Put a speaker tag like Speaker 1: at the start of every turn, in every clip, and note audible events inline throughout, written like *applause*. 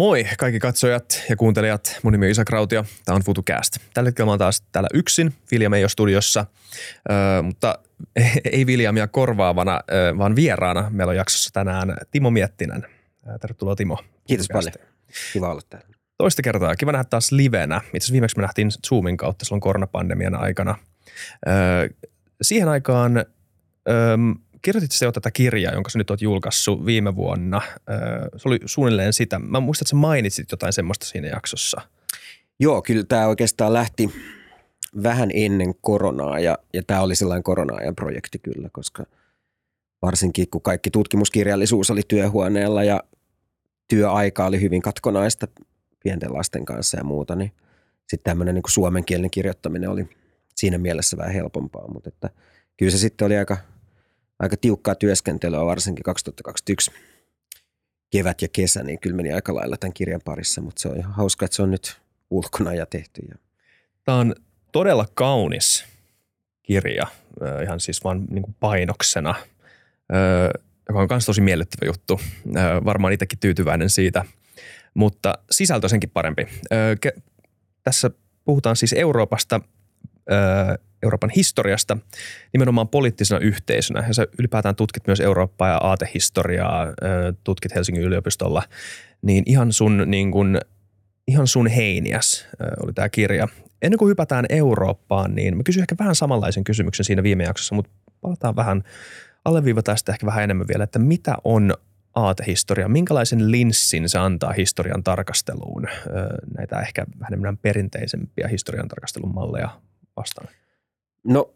Speaker 1: Moi kaikki katsojat ja kuuntelijat. Mun nimi on Isa Krautio. Tämä on FutuCast. Tällä hetkellä mä oon taas täällä yksin. William ei ole studiossa, öö, mutta *laughs* ei Williamia korvaavana, öö, vaan vieraana. Meillä on jaksossa tänään Timo Miettinen. Tervetuloa Timo.
Speaker 2: Kiitos paljon. Kiva olla täällä.
Speaker 1: Toista kertaa. Kiva nähdä taas livenä. Itse asiassa viimeksi me nähtiin Zoomin kautta silloin koronapandemian aikana. Öö, siihen aikaan öö, kirjoitit se jo tätä kirjaa, jonka sä nyt oot julkaissut viime vuonna. Se oli suunnilleen sitä. Mä muistan, että sä mainitsit jotain semmoista siinä jaksossa.
Speaker 2: Joo, kyllä tämä oikeastaan lähti vähän ennen koronaa ja, ja tämä oli sellainen korona-ajan projekti kyllä, koska varsinkin kun kaikki tutkimuskirjallisuus oli työhuoneella ja työaika oli hyvin katkonaista pienten lasten kanssa ja muuta, niin sitten tämmöinen niin suomenkielinen kirjoittaminen oli siinä mielessä vähän helpompaa, mutta että kyllä se sitten oli aika – aika tiukkaa työskentelyä, varsinkin 2021 kevät ja kesä, niin kyllä meni aika lailla tämän kirjan parissa, mutta se on ihan hauska, että se on nyt ulkona ja tehty.
Speaker 1: Tämä on todella kaunis kirja, ihan siis vaan niin painoksena, joka on myös tosi miellyttävä juttu. Varmaan itsekin tyytyväinen siitä, mutta sisältö senkin parempi. Tässä puhutaan siis Euroopasta Euroopan historiasta nimenomaan poliittisena yhteisönä. Ja sä ylipäätään tutkit myös Eurooppaa ja aatehistoriaa, tutkit Helsingin yliopistolla. Niin ihan sun, niin kun, ihan sun heiniäs oli tämä kirja. Ennen kuin hypätään Eurooppaan, niin mä kysyn ehkä vähän samanlaisen kysymyksen siinä viime jaksossa, mutta palataan vähän, alleviiva tästä ehkä vähän enemmän vielä, että mitä on aatehistoria, minkälaisen linssin se antaa historian tarkasteluun, näitä ehkä vähän enemmän perinteisempiä historian tarkastelun malleja vastaan?
Speaker 2: No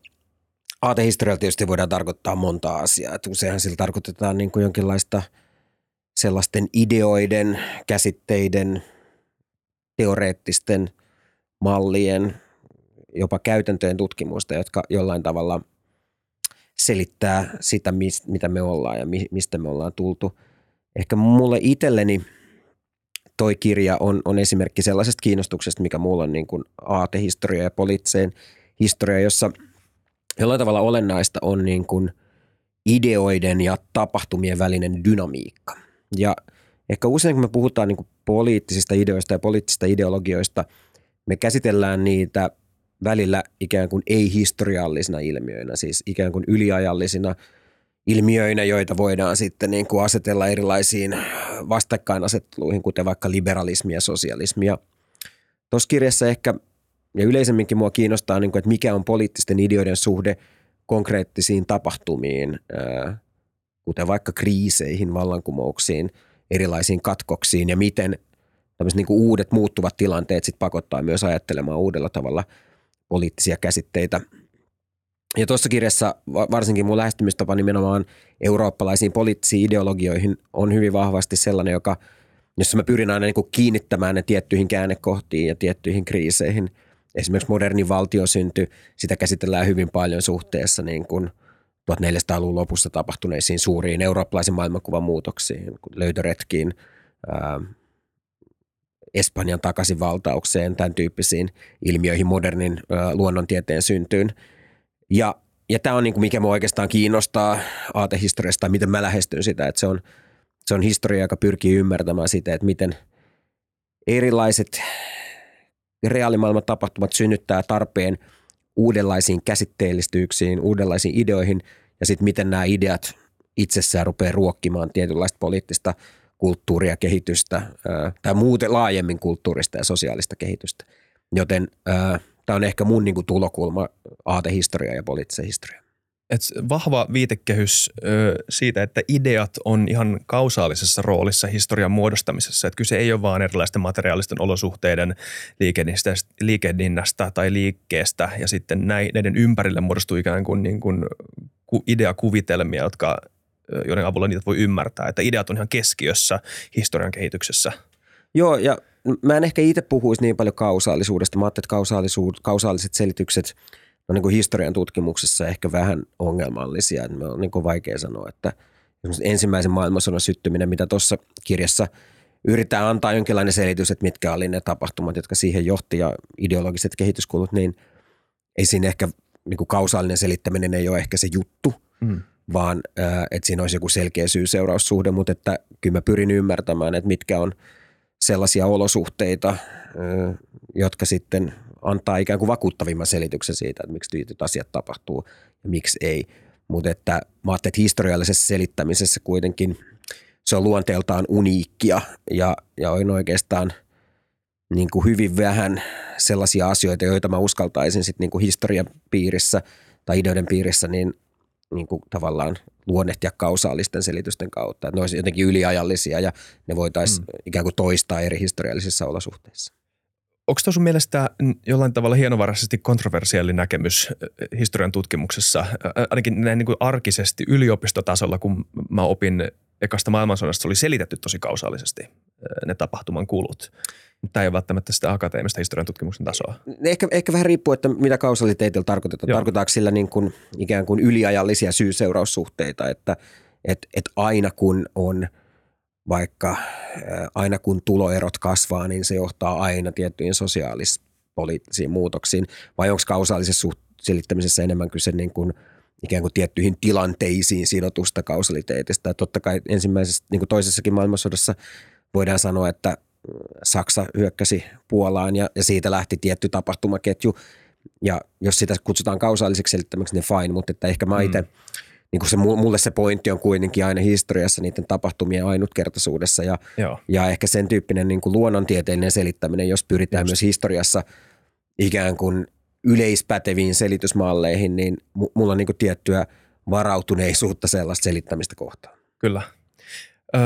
Speaker 2: aatehistorialla tietysti voidaan tarkoittaa monta asiaa. Että useinhan sillä tarkoitetaan niin kuin jonkinlaista sellaisten ideoiden, käsitteiden, teoreettisten mallien, jopa käytäntöjen tutkimusta, jotka jollain tavalla selittää sitä, mitä me ollaan ja mistä me ollaan tultu. Ehkä mulle itselleni toi kirja on, on esimerkki sellaisesta kiinnostuksesta, mikä mulla on niin kuin aatehistoria ja poliittiseen – historia, jossa jollain tavalla olennaista on niin kuin ideoiden ja tapahtumien välinen dynamiikka. Ja ehkä usein kun me puhutaan niin kuin poliittisista ideoista ja poliittisista ideologioista, me käsitellään niitä välillä ikään kuin ei-historiallisina ilmiöinä, siis ikään kuin yliajallisina ilmiöinä, joita voidaan sitten niin kuin asetella erilaisiin vastakkainasetteluihin, kuten vaikka liberalismi ja sosialismi. tuossa kirjassa ehkä ja yleisemminkin mua kiinnostaa, niin kuin, että mikä on poliittisten ideoiden suhde konkreettisiin tapahtumiin, kuten vaikka kriiseihin, vallankumouksiin, erilaisiin katkoksiin ja miten tämmöiset niin kuin uudet muuttuvat tilanteet sit pakottaa myös ajattelemaan uudella tavalla poliittisia käsitteitä. Ja tuossa kirjassa varsinkin mun lähestymistapa nimenomaan eurooppalaisiin poliittisiin ideologioihin on hyvin vahvasti sellainen, joka, jossa mä pyrin aina niin kuin kiinnittämään ne tiettyihin käännekohtiin ja tiettyihin kriiseihin – esimerkiksi moderni synty, sitä käsitellään hyvin paljon suhteessa niin kuin 1400-luvun lopussa tapahtuneisiin suuriin eurooppalaisen maailmankuvan muutoksiin, löytöretkiin, ää, Espanjan takaisinvaltaukseen, tämän tyyppisiin ilmiöihin, modernin ää, luonnontieteen syntyyn. Ja, ja tämä on niin kuin mikä minua oikeastaan kiinnostaa aatehistoriasta, miten mä lähestyn sitä, että se on, se on historia, joka pyrkii ymmärtämään sitä, että miten erilaiset reaalimaailman tapahtumat synnyttää tarpeen uudenlaisiin käsitteellistyyksiin, uudenlaisiin ideoihin ja sitten miten nämä ideat itsessään rupeaa ruokkimaan tietynlaista poliittista kulttuuria, kehitystä tai muuten laajemmin kulttuurista ja sosiaalista kehitystä. Joten tämä on ehkä mun niin kuin, tulokulma aatehistoria ja poliittisen historia
Speaker 1: et vahva viitekehys ö, siitä, että ideat on ihan kausaalisessa roolissa historian muodostamisessa. Että kyse ei ole vain erilaisten materiaalisten olosuhteiden liikehdinnästä tai liikkeestä ja sitten näiden ympärille muodostuu ikään kuin, niin kuin ideakuvitelmia, jotka, joiden avulla niitä voi ymmärtää. Että ideat on ihan keskiössä historian kehityksessä.
Speaker 2: Joo, ja mä en ehkä itse puhuisi niin paljon kausaalisuudesta. Mä ajattelin, että kausaaliset selitykset – on niin kuin historian tutkimuksessa ehkä vähän ongelmallisia. Että on niin kuin vaikea sanoa, että ensimmäisen maailmansodan syttyminen, mitä tuossa kirjassa yritetään antaa jonkinlainen selitys, että mitkä oli ne tapahtumat, jotka siihen johti ja ideologiset kehityskulut, niin ei siinä ehkä niin kuin kausaalinen selittäminen ei ole ehkä se juttu, mm. vaan että siinä olisi joku selkeä syy-seuraussuhde, mutta että kyllä mä pyrin ymmärtämään, että mitkä on sellaisia olosuhteita, jotka sitten antaa ikään kuin vakuuttavimman selityksen siitä, että miksi tietyt asiat tapahtuu ja miksi ei. Mutta että mä ajattelin, että historiallisessa selittämisessä kuitenkin se on luonteeltaan uniikkia ja, ja on oikeastaan niin kuin hyvin vähän sellaisia asioita, joita mä uskaltaisin sitten niin kuin historian piirissä tai ideoiden piirissä niin, niin kuin tavallaan luonnehtia kausaalisten selitysten kautta. Että ne olisi jotenkin yliajallisia ja ne voitaisiin mm. ikään kuin toistaa eri historiallisissa olosuhteissa.
Speaker 1: Onko tuossa mielestä jollain tavalla hienovaraisesti kontroversiaalinen näkemys historian tutkimuksessa, ainakin näin niin kuin arkisesti yliopistotasolla, kun mä opin ekasta maailmansodasta, se oli selitetty tosi kausaalisesti ne tapahtuman kulut. Tämä ei ole välttämättä sitä akateemista historian tutkimuksen tasoa.
Speaker 2: Ehkä, ehkä vähän riippuu, että mitä kausaliteetilla tarkoitetaan. Joo. Tarkoitaanko sillä niin kuin, ikään kuin yliajallisia syy-seuraussuhteita, että et, et aina kun on – vaikka aina kun tuloerot kasvaa, niin se johtaa aina tiettyihin sosiaalispoliittisiin muutoksiin, vai onko kausaalisessa selittämisessä enemmän kyse niin kuin ikään kuin tiettyihin tilanteisiin sidotusta kausaliteetista. Ja totta kai ensimmäisessä, niin kuin toisessakin maailmansodassa voidaan sanoa, että Saksa hyökkäsi Puolaan ja, ja siitä lähti tietty tapahtumaketju. Ja jos sitä kutsutaan kausaaliseksi selittämäksi, niin fine, mutta että ehkä mä itse mm niin kuin se, mulle se pointti on kuitenkin aina historiassa niiden tapahtumien ainutkertaisuudessa ja, ja ehkä sen tyyppinen niin kuin luonnontieteellinen selittäminen, jos pyritään Just. myös historiassa ikään kuin yleispäteviin selitysmalleihin, niin mulla on niin kuin tiettyä varautuneisuutta sellaista selittämistä kohtaan.
Speaker 1: Kyllä. Ö,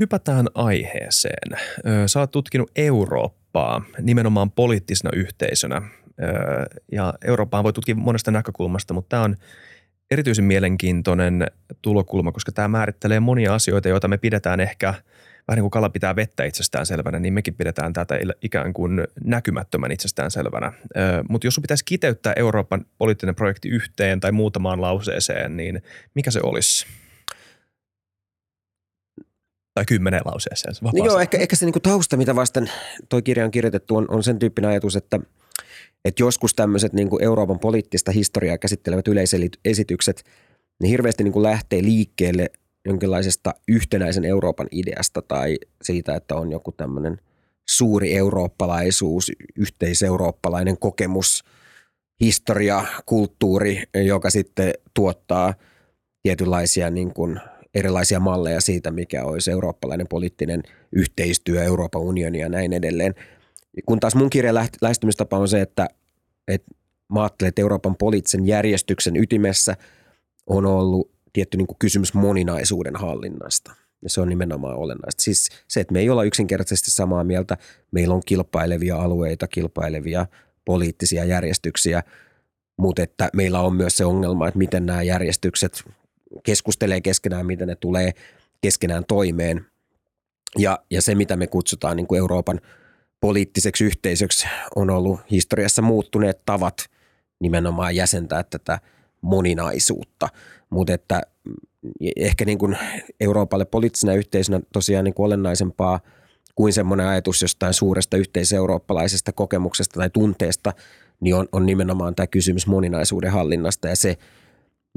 Speaker 1: hypätään aiheeseen. Ö, sä oot tutkinut Eurooppaa nimenomaan poliittisena yhteisönä. Ö, ja Eurooppaa voi tutkia monesta näkökulmasta, mutta tämä on – erityisen mielenkiintoinen tulokulma, koska tämä määrittelee monia asioita, joita me pidetään ehkä vähän niin kuin kala pitää vettä itsestään selvänä, niin mekin pidetään tätä ikään kuin näkymättömän itsestään selvänä. Mutta jos pitäisi kiteyttää Euroopan poliittinen projekti yhteen tai muutamaan lauseeseen, niin mikä se olisi? Tai kymmenen lauseeseen.
Speaker 2: No joo, ehkä, ehkä se niin kuin tausta, mitä vasten toi kirja on kirjoitettu, on, on sen tyyppinen ajatus, että – että joskus tämmöiset niin Euroopan poliittista historiaa käsittelevät yleisesitykset, niin hirveästi niin kuin lähtee liikkeelle jonkinlaisesta yhtenäisen Euroopan ideasta tai siitä, että on joku tämmöinen suuri eurooppalaisuus, yhteiseurooppalainen kokemus, historia, kulttuuri, joka sitten tuottaa tietynlaisia niin kuin erilaisia malleja siitä, mikä olisi eurooppalainen poliittinen yhteistyö, Euroopan unioni ja näin edelleen – kun taas mun kirjan lähestymistapa on se, että, että mä ajattelen, että Euroopan poliittisen järjestyksen ytimessä on ollut tietty niin kuin kysymys moninaisuuden hallinnasta. Ja se on nimenomaan olennaista. Siis se, että me ei olla yksinkertaisesti samaa mieltä. Meillä on kilpailevia alueita, kilpailevia poliittisia järjestyksiä, mutta että meillä on myös se ongelma, että miten nämä järjestykset keskustelee keskenään, miten ne tulee keskenään toimeen. Ja, ja se, mitä me kutsutaan niin kuin Euroopan – poliittiseksi yhteisöksi on ollut historiassa muuttuneet tavat nimenomaan jäsentää tätä moninaisuutta. Mutta että ehkä niin kuin Euroopalle poliittisena yhteisönä tosiaan niin kuin olennaisempaa kuin semmoinen ajatus jostain suuresta yhteiseurooppalaisesta kokemuksesta tai tunteesta, niin on, on nimenomaan tämä kysymys moninaisuuden hallinnasta ja se,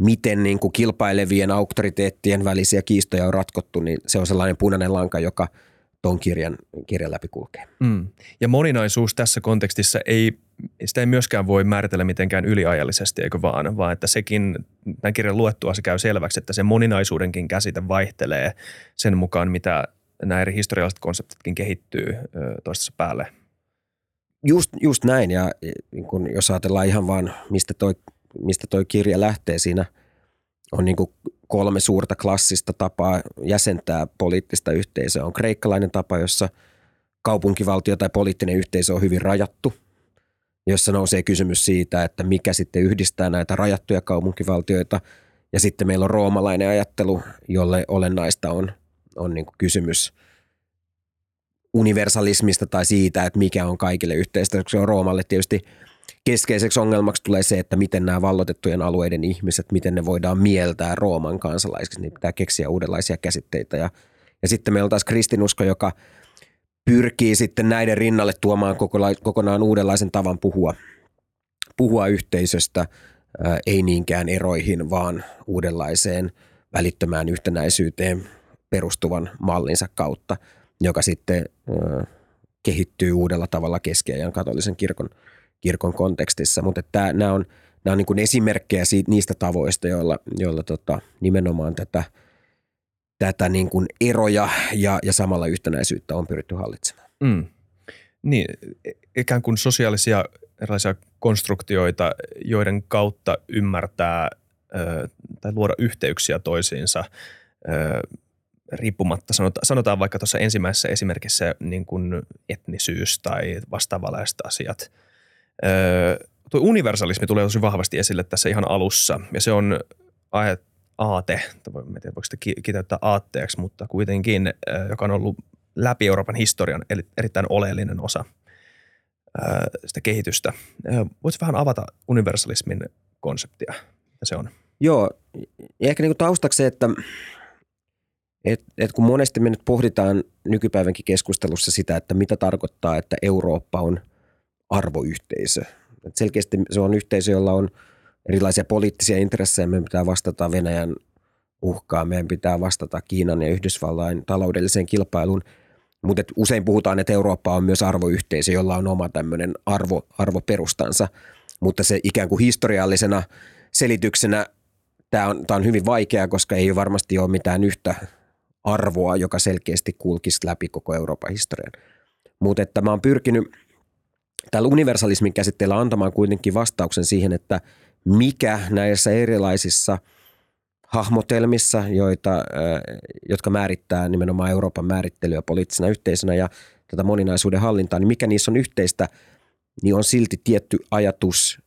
Speaker 2: miten niin kuin kilpailevien auktoriteettien välisiä kiistoja on ratkottu, niin se on sellainen punainen lanka, joka – tuon kirjan, kirjan läpi kulkee. Mm.
Speaker 1: Ja moninaisuus tässä kontekstissa ei, sitä ei myöskään voi määritellä mitenkään yliajallisesti, eikö vaan, vaan että sekin, tämän kirjan luettua se käy selväksi, että se moninaisuudenkin käsite vaihtelee sen mukaan, mitä nämä eri historialliset konseptitkin kehittyy toisessa päälle.
Speaker 2: Just, just näin, ja niin kun jos ajatellaan ihan vaan, mistä toi, mistä toi kirja lähtee siinä, on niin kolme suurta klassista tapaa jäsentää poliittista yhteisöä. On kreikkalainen tapa, jossa kaupunkivaltio tai poliittinen yhteisö on hyvin rajattu, jossa nousee kysymys siitä, että mikä sitten yhdistää näitä rajattuja kaupunkivaltioita. Ja sitten meillä on roomalainen ajattelu, jolle olennaista on, on niin kuin kysymys universalismista tai siitä, että mikä on kaikille yhteistä. Se on Roomalle tietysti – keskeiseksi ongelmaksi tulee se, että miten nämä vallotettujen alueiden ihmiset, miten ne voidaan mieltää Rooman kansalaisiksi, niin pitää keksiä uudenlaisia käsitteitä. Ja, ja sitten meillä on taas kristinusko, joka pyrkii sitten näiden rinnalle tuomaan kokonaan uudenlaisen tavan puhua, puhua yhteisöstä, ää, ei niinkään eroihin, vaan uudenlaiseen välittömään yhtenäisyyteen perustuvan mallinsa kautta, joka sitten ää, kehittyy uudella tavalla keskiajan katolisen kirkon, kirkon kontekstissa. Mutta nämä on, nämä on niin kuin esimerkkejä siitä, niistä tavoista, joilla, joilla tota, nimenomaan tätä, tätä niin kuin eroja ja, ja samalla yhtenäisyyttä on pyritty hallitsemaan.
Speaker 1: Mm. Niin, ikään kuin sosiaalisia erilaisia konstruktioita, joiden kautta ymmärtää ö, tai luoda yhteyksiä toisiinsa ö, riippumatta, sanotaan, sanotaan vaikka tuossa ensimmäisessä esimerkissä niin kuin etnisyys tai vastaavanlaiset asiat. Tuo universalismi tulee tosi vahvasti esille tässä ihan alussa ja se on aate, en tiedä voiko sitä kiteyttää aatteeksi, mutta kuitenkin, joka on ollut läpi Euroopan historian erittäin oleellinen osa sitä kehitystä. Voitko vähän avata universalismin konseptia, mitä se on?
Speaker 2: Joo, ja ehkä niin taustaksi se, että et, et kun monesti me nyt pohditaan nykypäivänkin keskustelussa sitä, että mitä tarkoittaa, että Eurooppa on arvoyhteisö. Et selkeästi se on yhteisö, jolla on erilaisia poliittisia intressejä. Meidän pitää vastata Venäjän uhkaa, meidän pitää vastata Kiinan ja Yhdysvallain taloudelliseen kilpailuun. Mutta usein puhutaan, että Eurooppa on myös arvoyhteisö, jolla on oma tämmöinen arvo, arvoperustansa. Mutta se ikään kuin historiallisena selityksenä tämä on, tämä on hyvin vaikea, koska ei varmasti ole mitään yhtä arvoa, joka selkeästi kulkisi läpi koko Euroopan historian. Mutta että mä oon pyrkinyt tällä universalismin käsitteellä antamaan kuitenkin vastauksen siihen, että mikä näissä erilaisissa hahmotelmissa, joita, jotka määrittää nimenomaan Euroopan määrittelyä poliittisena yhteisönä ja tätä moninaisuuden hallintaa, niin mikä niissä on yhteistä, niin on silti tietty ajatus,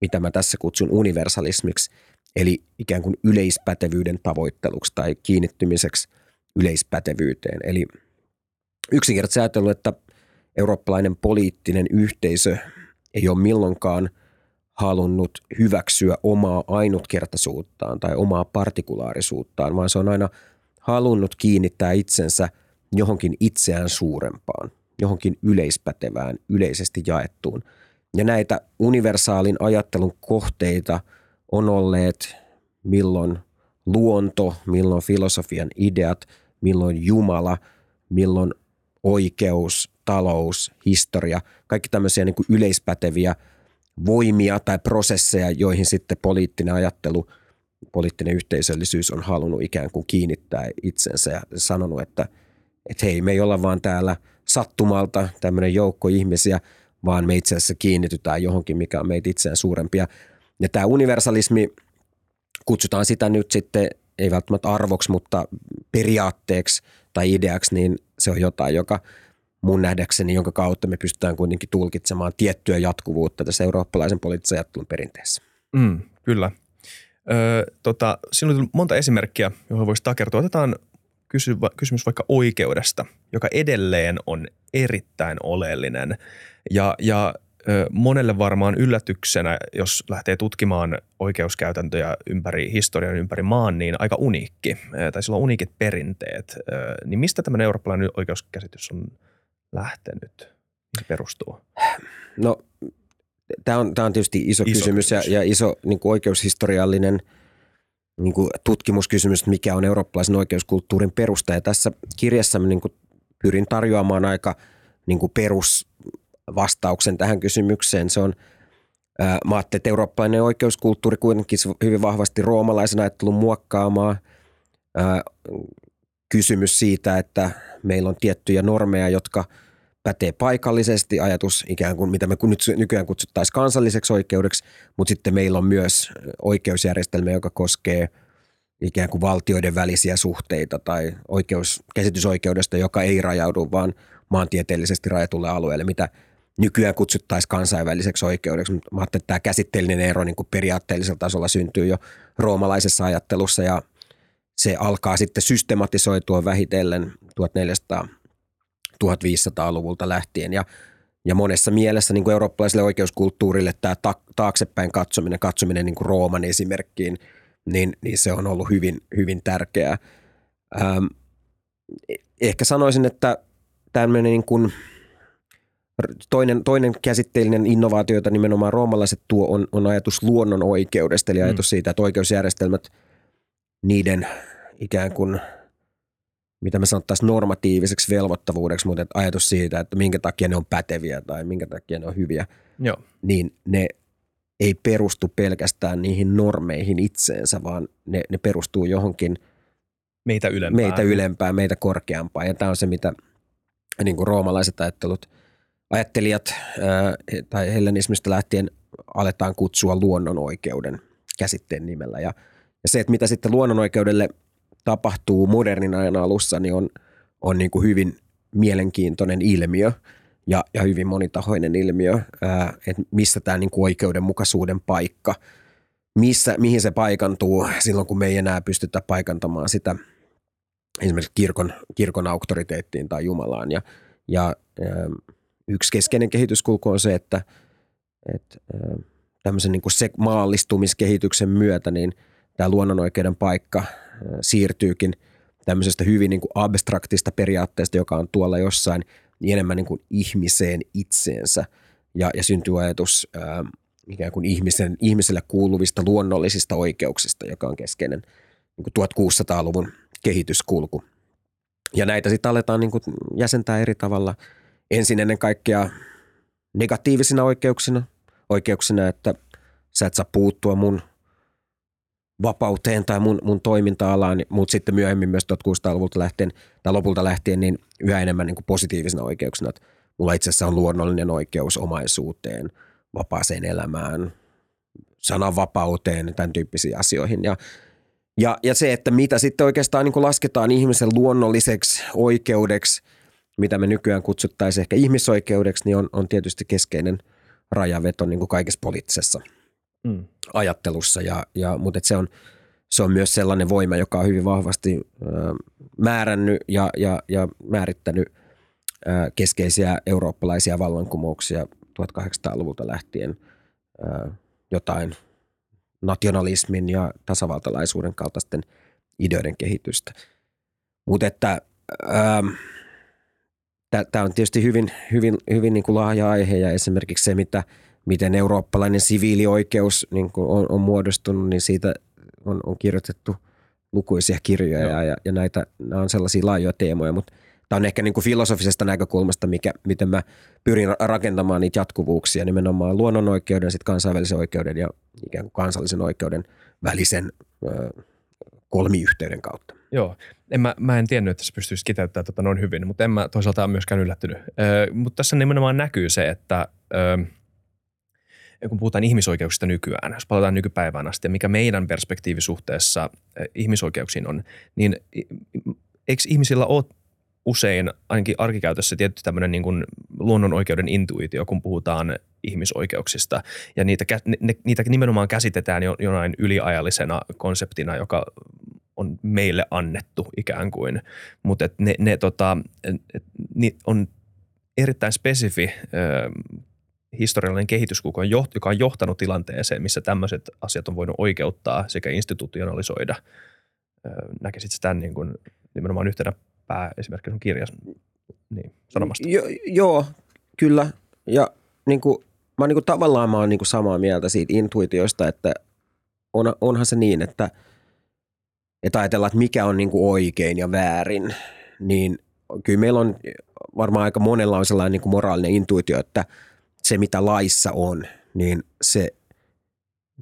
Speaker 2: mitä mä tässä kutsun universalismiksi, eli ikään kuin yleispätevyyden tavoitteluksi tai kiinnittymiseksi yleispätevyyteen. Eli yksinkertaisesti ajatellut, että eurooppalainen poliittinen yhteisö ei ole milloinkaan halunnut hyväksyä omaa ainutkertaisuuttaan tai omaa partikulaarisuuttaan, vaan se on aina halunnut kiinnittää itsensä johonkin itseään suurempaan, johonkin yleispätevään, yleisesti jaettuun. Ja näitä universaalin ajattelun kohteita on olleet milloin luonto, milloin filosofian ideat, milloin Jumala, milloin oikeus, talous, historia, kaikki tämmöisiä niin kuin yleispäteviä voimia tai prosesseja, joihin sitten poliittinen ajattelu, poliittinen yhteisöllisyys on halunnut ikään kuin kiinnittää itsensä ja sanonut, että, että hei, me ei olla vaan täällä sattumalta tämmöinen joukko ihmisiä, vaan me itse asiassa kiinnitytään johonkin, mikä on meitä itseään suurempia. Ja tämä universalismi, kutsutaan sitä nyt sitten, ei välttämättä arvoksi, mutta periaatteeksi tai ideaksi, niin se on jotain, joka mun nähdäkseni, jonka kautta me pystytään kuitenkin tulkitsemaan tiettyä jatkuvuutta tässä eurooppalaisen poliittisen ajattelun perinteessä.
Speaker 1: Mm, kyllä. Öö, tota, sinulla on monta esimerkkiä, johon voisi takertua. Otetaan kysymys vaikka oikeudesta, joka edelleen on erittäin oleellinen. Ja, ja monelle varmaan yllätyksenä, jos lähtee tutkimaan oikeuskäytäntöjä ympäri historian, ympäri maan, niin aika uniikki, tai sillä on uniikit perinteet. Niin mistä tämmöinen eurooppalainen oikeuskäsitys on lähtenyt? Perustuu?
Speaker 2: No, tämä on, on tietysti iso, iso kysymys, kysymys. Ja, ja iso niin kuin oikeushistoriallinen niin kuin tutkimuskysymys, mikä on eurooppalaisen oikeuskulttuurin perusta. Ja tässä kirjassa niin kuin pyrin tarjoamaan aika niin kuin perus vastauksen tähän kysymykseen. Se on, mä ajattelin, että eurooppalainen oikeuskulttuuri kuitenkin hyvin vahvasti roomalaisen ajattelun muokkaamaa. Kysymys siitä, että meillä on tiettyjä normeja, jotka pätee paikallisesti, ajatus ikään kuin mitä me nyt nykyään kutsuttaisiin kansalliseksi oikeudeksi, mutta sitten meillä on myös oikeusjärjestelmä, joka koskee ikään kuin valtioiden välisiä suhteita tai oikeus, käsitysoikeudesta, joka ei rajaudu vaan maantieteellisesti rajatulle alueelle, mitä nykyään kutsuttaisiin kansainväliseksi oikeudeksi. Mä ajattelin, että tämä käsitteellinen ero niin kuin periaatteellisella tasolla syntyy jo roomalaisessa ajattelussa ja se alkaa sitten systematisoitua vähitellen 1400-1500-luvulta lähtien ja ja monessa mielessä niin kuin eurooppalaiselle oikeuskulttuurille tämä taaksepäin katsominen, katsominen niin kuin Rooman esimerkkiin, niin, niin se on ollut hyvin, hyvin tärkeää. Ähm, ehkä sanoisin, että tämmöinen niin kuin – Toinen, toinen käsitteellinen innovaatio, jota nimenomaan roomalaiset tuo, on, on ajatus luonnon oikeudesta, eli mm. ajatus siitä, että oikeusjärjestelmät, niiden ikään kuin mitä me sanottaisiin normatiiviseksi velvoittavuudeksi, mutta että ajatus siitä, että minkä takia ne on päteviä tai minkä takia ne on hyviä,
Speaker 1: Joo.
Speaker 2: niin ne ei perustu pelkästään niihin normeihin itseensä, vaan ne, ne perustuu johonkin
Speaker 1: Meitä ylempään.
Speaker 2: meitä ylempään, meitä korkeampaan. Ja tämä on se, mitä niin kuin roomalaiset ajattelut, ajattelijat ää, tai hellenismistä lähtien aletaan kutsua luonnonoikeuden käsitteen nimellä. Ja, ja se, että mitä sitten luonnonoikeudelle tapahtuu modernin ajan alussa, niin on, on niin kuin hyvin mielenkiintoinen ilmiö ja, ja hyvin monitahoinen ilmiö, ää, että missä tämä niin kuin oikeudenmukaisuuden paikka, missä, mihin se paikantuu silloin, kun me ei enää pystytä paikantamaan sitä esimerkiksi kirkon, kirkon auktoriteettiin tai Jumalaan. Ja, ja ää, yksi keskeinen kehityskulku on se, että, että ää, tämmöisen niin kuin se maallistumiskehityksen myötä niin tämä luonnonoikeuden paikka siirtyykin tämmöisestä hyvin niin kuin abstraktista periaatteesta, joka on tuolla jossain, niin enemmän niin kuin ihmiseen itseensä. Ja, ja syntyy ajatus ää, ikään kuin ihmisen, ihmiselle kuuluvista luonnollisista oikeuksista, joka on keskeinen niin kuin 1600-luvun kehityskulku. Ja näitä sitten aletaan niin kuin jäsentää eri tavalla. Ensin ennen kaikkea negatiivisina oikeuksina, oikeuksina, että sä et saa puuttua mun vapauteen tai mun, mun toiminta-alaan, mutta sitten myöhemmin myös 1600-luvulta lähtien tai lopulta lähtien niin yhä enemmän niin kuin positiivisina oikeuksina, että mulla itse asiassa on luonnollinen oikeus omaisuuteen, vapaaseen elämään, sananvapauteen, tämän tyyppisiin asioihin. Ja, ja, ja se, että mitä sitten oikeastaan niin kuin lasketaan ihmisen luonnolliseksi oikeudeksi, mitä me nykyään kutsuttaisiin ehkä ihmisoikeudeksi, niin on, on tietysti keskeinen rajaveto niin kuin kaikessa poliittisessa
Speaker 1: Mm.
Speaker 2: ajattelussa. Ja, ja, mutta se, on, se on myös sellainen voima, joka on hyvin vahvasti ö, määrännyt ja, ja, ja määrittänyt ö, keskeisiä eurooppalaisia vallankumouksia 1800-luvulta lähtien ö, jotain nationalismin ja tasavaltalaisuuden kaltaisten ideoiden kehitystä. Mutta että tämä on tietysti hyvin, hyvin, hyvin niin kuin laaja aihe ja esimerkiksi se, mitä, miten eurooppalainen siviilioikeus niin kuin on, on muodostunut, niin siitä on, on kirjoitettu lukuisia kirjoja ja, ja, ja näitä, nämä on sellaisia laajoja teemoja, mutta tämä on ehkä niin kuin filosofisesta näkökulmasta, mikä, miten mä pyrin rakentamaan niitä jatkuvuuksia nimenomaan luonnonoikeuden, sitten kansainvälisen oikeuden ja ikään kuin kansallisen oikeuden välisen ö, kolmiyhteyden kautta.
Speaker 1: Joo. En mä, mä en tiennyt, että se pystyisi kiteyttämään tota noin hyvin, mutta en mä toisaalta ole myöskään yllättynyt. Öö, mutta tässä nimenomaan näkyy se, että öö, kun puhutaan ihmisoikeuksista nykyään, jos palataan nykypäivään asti ja mikä meidän perspektiivi suhteessa ihmisoikeuksiin on, niin eikö ihmisillä ole usein ainakin arkikäytössä tietty tämmöinen niin kuin luonnonoikeuden intuitio, kun puhutaan ihmisoikeuksista. Ja niitä, ne, niitä nimenomaan käsitetään jo, jonain yliajallisena konseptina, joka on meille annettu ikään kuin. Mutta ne, ne, tota, et, ne on erittäin spesifi ö, historiallinen kehityskulku, joka on johtanut tilanteeseen, missä tämmöiset asiat on voinut oikeuttaa sekä institutionalisoida. Näkisit sitä niin kuin nimenomaan yhtenä pääesimerkki sun kirjas niin, sanomasta.
Speaker 2: Jo, joo, kyllä. Ja niin kuin, mä niin kuin, tavallaan mä oon niin kuin samaa mieltä siitä intuitiosta, että on, onhan se niin, että, että ajatellaan, että mikä on niin kuin oikein ja väärin, niin kyllä meillä on varmaan aika monella on sellainen niin kuin moraalinen intuitio, että se mitä laissa on, niin se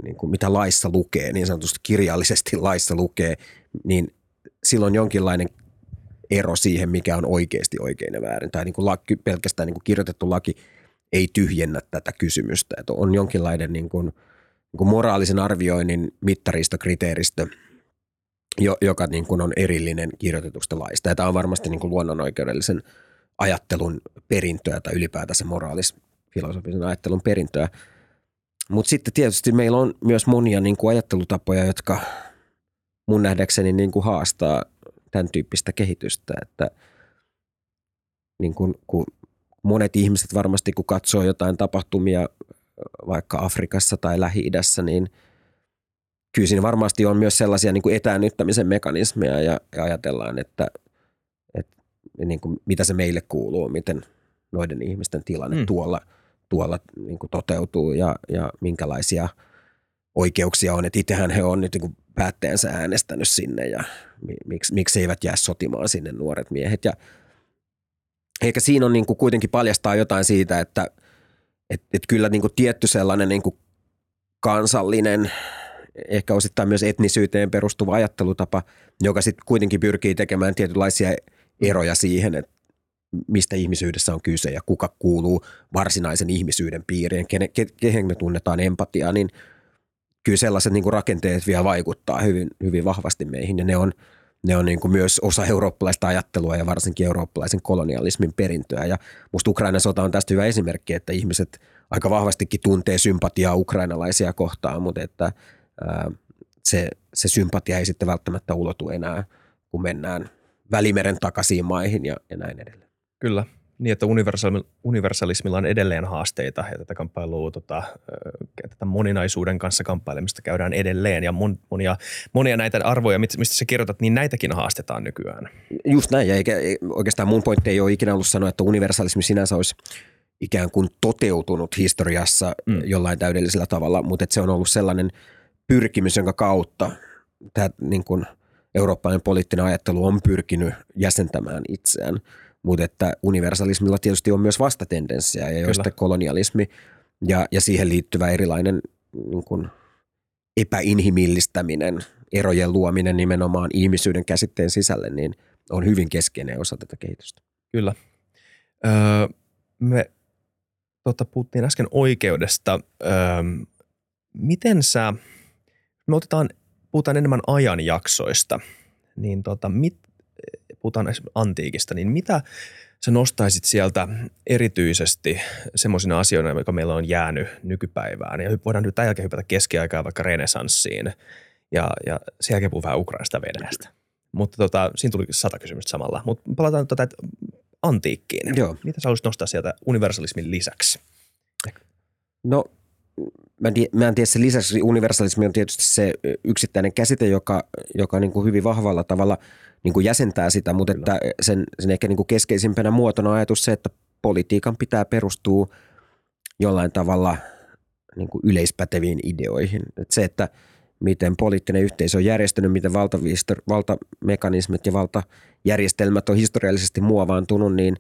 Speaker 2: niin kuin mitä laissa lukee, niin sanotusti kirjallisesti *laughs* laissa lukee, niin silloin jonkinlainen ero siihen, mikä on oikeasti oikein ja väärin. Tai niin kuin laki, pelkästään niin kuin kirjoitettu laki ei tyhjennä tätä kysymystä. Että on jonkinlainen niin kuin, niin kuin moraalisen arvioinnin mittaristo, kriteeristö, joka niin kuin on erillinen kirjoitetusta laista. Ja tämä on varmasti niin kuin luonnonoikeudellisen ajattelun perintöä tai ylipäätänsä moraalisfilosofisen ajattelun perintöä. Mutta sitten tietysti meillä on myös monia niin kuin ajattelutapoja, jotka mun nähdäkseni niin kuin haastaa tämän tyyppistä kehitystä, että niin kun, kun monet ihmiset varmasti kun katsoo jotain tapahtumia vaikka Afrikassa tai Lähi-idässä, niin kyllä siinä varmasti on myös sellaisia niin kuin etäännyttämisen mekanismeja ja, ja ajatellaan, että, että niin kuin, mitä se meille kuuluu, miten noiden ihmisten tilanne mm. tuolla, tuolla niin toteutuu ja, ja minkälaisia oikeuksia on. Että itsehän he on nyt niin kuin päättäjänsä äänestänyt sinne ja miksi, miksi eivät jää sotimaan sinne nuoret miehet. Ja ehkä siinä on niin kuin kuitenkin paljastaa jotain siitä, että et, et kyllä niin kuin tietty sellainen niin kuin kansallinen, ehkä osittain myös etnisyyteen perustuva ajattelutapa, joka sitten kuitenkin pyrkii tekemään tietynlaisia eroja siihen, että mistä ihmisyydessä on kyse ja kuka kuuluu varsinaisen ihmisyyden piiriin, kehen, kehen me tunnetaan empatiaa, niin kyllä sellaiset niin kuin rakenteet vielä vaikuttaa hyvin, hyvin vahvasti meihin ja ne on, ne on niin kuin myös osa eurooppalaista ajattelua ja varsinkin eurooppalaisen kolonialismin perintöä. Ja musta Ukrainan sota on tästä hyvä esimerkki, että ihmiset aika vahvastikin tuntee sympatiaa ukrainalaisia kohtaan, mutta että ää, se, se sympatia ei sitten välttämättä ulotu enää, kun mennään Välimeren takaisiin maihin ja, ja näin edelleen.
Speaker 1: Kyllä, niin että universalismilla on edelleen haasteita ja tätä kamppailua, tota, tätä moninaisuuden kanssa kamppailemista käydään edelleen ja mon, monia, monia näitä arvoja, mistä sä kirjoitat, niin näitäkin haastetaan nykyään.
Speaker 2: Just näin ja eikä, oikeastaan mun pointti ei ole ikinä ollut sanoa, että universalismi sinänsä olisi ikään kuin toteutunut historiassa mm. jollain täydellisellä tavalla, mutta että se on ollut sellainen pyrkimys, jonka kautta tämä niin kuin eurooppalainen poliittinen ajattelu on pyrkinyt jäsentämään itseään – mutta että universalismilla tietysti on myös vastatendenssejä ja joista kolonialismi ja, ja siihen liittyvä erilainen niin kuin epäinhimillistäminen, erojen luominen nimenomaan ihmisyyden käsitteen sisälle, niin on hyvin keskeinen osa tätä kehitystä.
Speaker 1: Kyllä. Öö, me tota, puhuttiin äsken oikeudesta. Öö, miten sä, me otetaan, puhutaan enemmän ajanjaksoista, niin tota, mit, puhutaan antiikista, niin mitä sä nostaisit sieltä erityisesti semmoisina asioina, jotka meillä on jäänyt nykypäivään? Ja voidaan nyt tämän jälkeen hypätä keskiaikaan vaikka renesanssiin ja, ja sen jälkeen puhuu vähän Ukrainasta Venäjästä. Mutta tota, siinä tuli sata kysymystä samalla. Mutta palataan tota, antiikkiin. Joo. Mitä sä haluaisit nostaa sieltä universalismin lisäksi?
Speaker 2: No mä, die, mä en tiedä, se lisäksi universalismi on tietysti se yksittäinen käsite, joka, joka niin kuin hyvin vahvalla tavalla – niin kuin jäsentää sitä, mutta että sen, sen ehkä niin kuin keskeisimpänä muotona ajatus se, että politiikan pitää perustua jollain tavalla niin kuin yleispäteviin ideoihin. Että se, että miten poliittinen yhteisö on järjestänyt, miten valtamekanismit ja valtajärjestelmät on historiallisesti muovaantunut, niin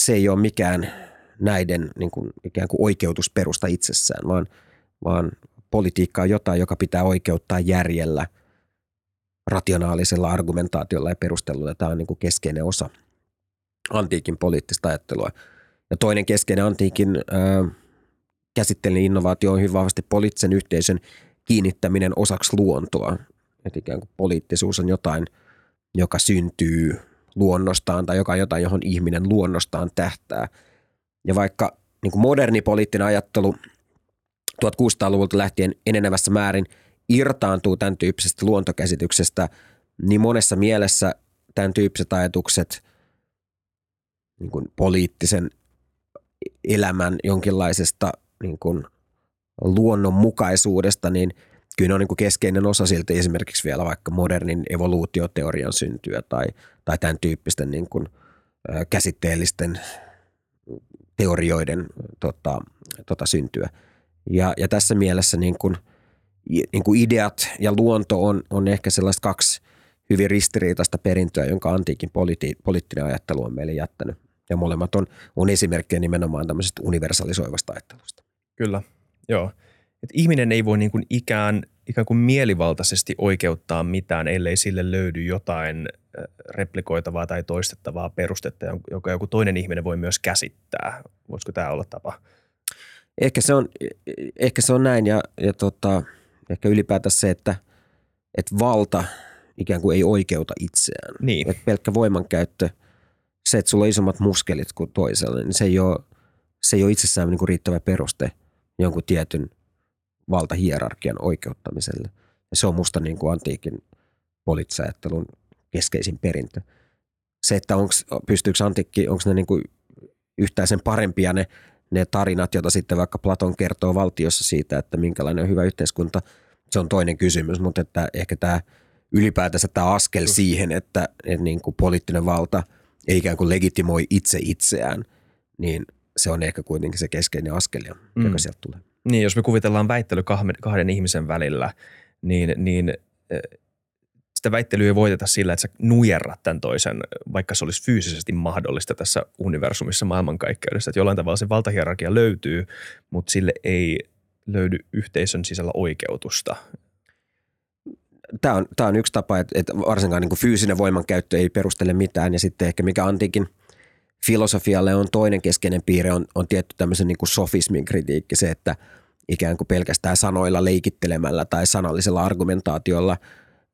Speaker 2: se ei ole mikään näiden niin kuin, ikään kuin oikeutusperusta itsessään, vaan, vaan politiikka on jotain, joka pitää oikeuttaa järjellä – rationaalisella argumentaatiolla ja perustelulla. Tämä on niin kuin keskeinen osa antiikin poliittista ajattelua. Ja toinen keskeinen antiikin äh, käsitteellinen innovaatio on hyvin vahvasti poliittisen yhteisön kiinnittäminen osaksi luontoa. Että ikään kuin poliittisuus on jotain, joka syntyy luonnostaan tai joka on jotain, johon ihminen luonnostaan tähtää. Ja vaikka niin kuin moderni poliittinen ajattelu 1600-luvulta lähtien enenevässä määrin – irtaantuu tämän tyyppisestä luontokäsityksestä, niin monessa mielessä tämän tyyppiset ajatukset niin kuin poliittisen elämän jonkinlaisesta niin kuin luonnonmukaisuudesta, niin kyllä ne on niin kuin keskeinen osa silti esimerkiksi vielä vaikka modernin evoluutioteorian syntyä tai, tai tämän tyyppisten niin kuin, käsitteellisten teorioiden tota, tota syntyä. Ja, ja tässä mielessä niin kuin – niin kuin ideat ja luonto on, on ehkä sellaiset kaksi hyvin ristiriitaista perintöä, jonka antiikin politi- poliittinen ajattelu on meille jättänyt. Ja molemmat on, on esimerkkejä nimenomaan tämmöisestä universalisoivasta ajattelusta.
Speaker 1: Kyllä, joo. Et ihminen ei voi niin kuin ikään, ikään kuin mielivaltaisesti oikeuttaa mitään, ellei sille löydy jotain replikoitavaa tai toistettavaa perustetta, joka joku toinen ihminen voi myös käsittää. Voisiko tämä olla tapa?
Speaker 2: Ehkä se on, ehkä se on näin ja, ja tota, ehkä ylipäätään se, että, että valta ikään kuin ei oikeuta itseään.
Speaker 1: Niin.
Speaker 2: Että pelkkä voimankäyttö, se, että sulla on isommat muskelit kuin toisella, niin se ei ole, se ei ole itsessään niin kuin riittävä peruste jonkun tietyn valtahierarkian oikeuttamiselle. Ja se on musta niin kuin antiikin poliittisajattelun keskeisin perintö. Se, että onks, pystyykö antiikki, onko ne niin kuin yhtään sen parempia ne ne tarinat, joita sitten vaikka Platon kertoo valtiossa siitä, että minkälainen on hyvä yhteiskunta, se on toinen kysymys, mutta että ehkä tämä ylipäätänsä tämä askel siihen, että, että niin kuin poliittinen valta ei ikään kuin legitimoi itse itseään, niin se on ehkä kuitenkin se keskeinen askel, joka mm. sieltä tulee.
Speaker 1: Niin, jos me kuvitellaan väittely kahden, kahden ihmisen välillä, niin, niin sitä väittelyä ei voiteta sillä, että sä nujerrat tämän toisen, vaikka se olisi fyysisesti mahdollista tässä universumissa maailmankaikkeudessa. Että jollain tavalla se valtahierarkia löytyy, mutta sille ei löydy yhteisön sisällä oikeutusta.
Speaker 2: Tämä on, tämä on yksi tapa, että, varsinkaan niin kuin fyysinen voimankäyttö ei perustele mitään. Ja sitten ehkä mikä antiikin filosofialle on toinen keskeinen piirre, on, on tietty tämmöisen niin kuin sofismin kritiikki, se, että ikään kuin pelkästään sanoilla leikittelemällä tai sanallisella argumentaatiolla –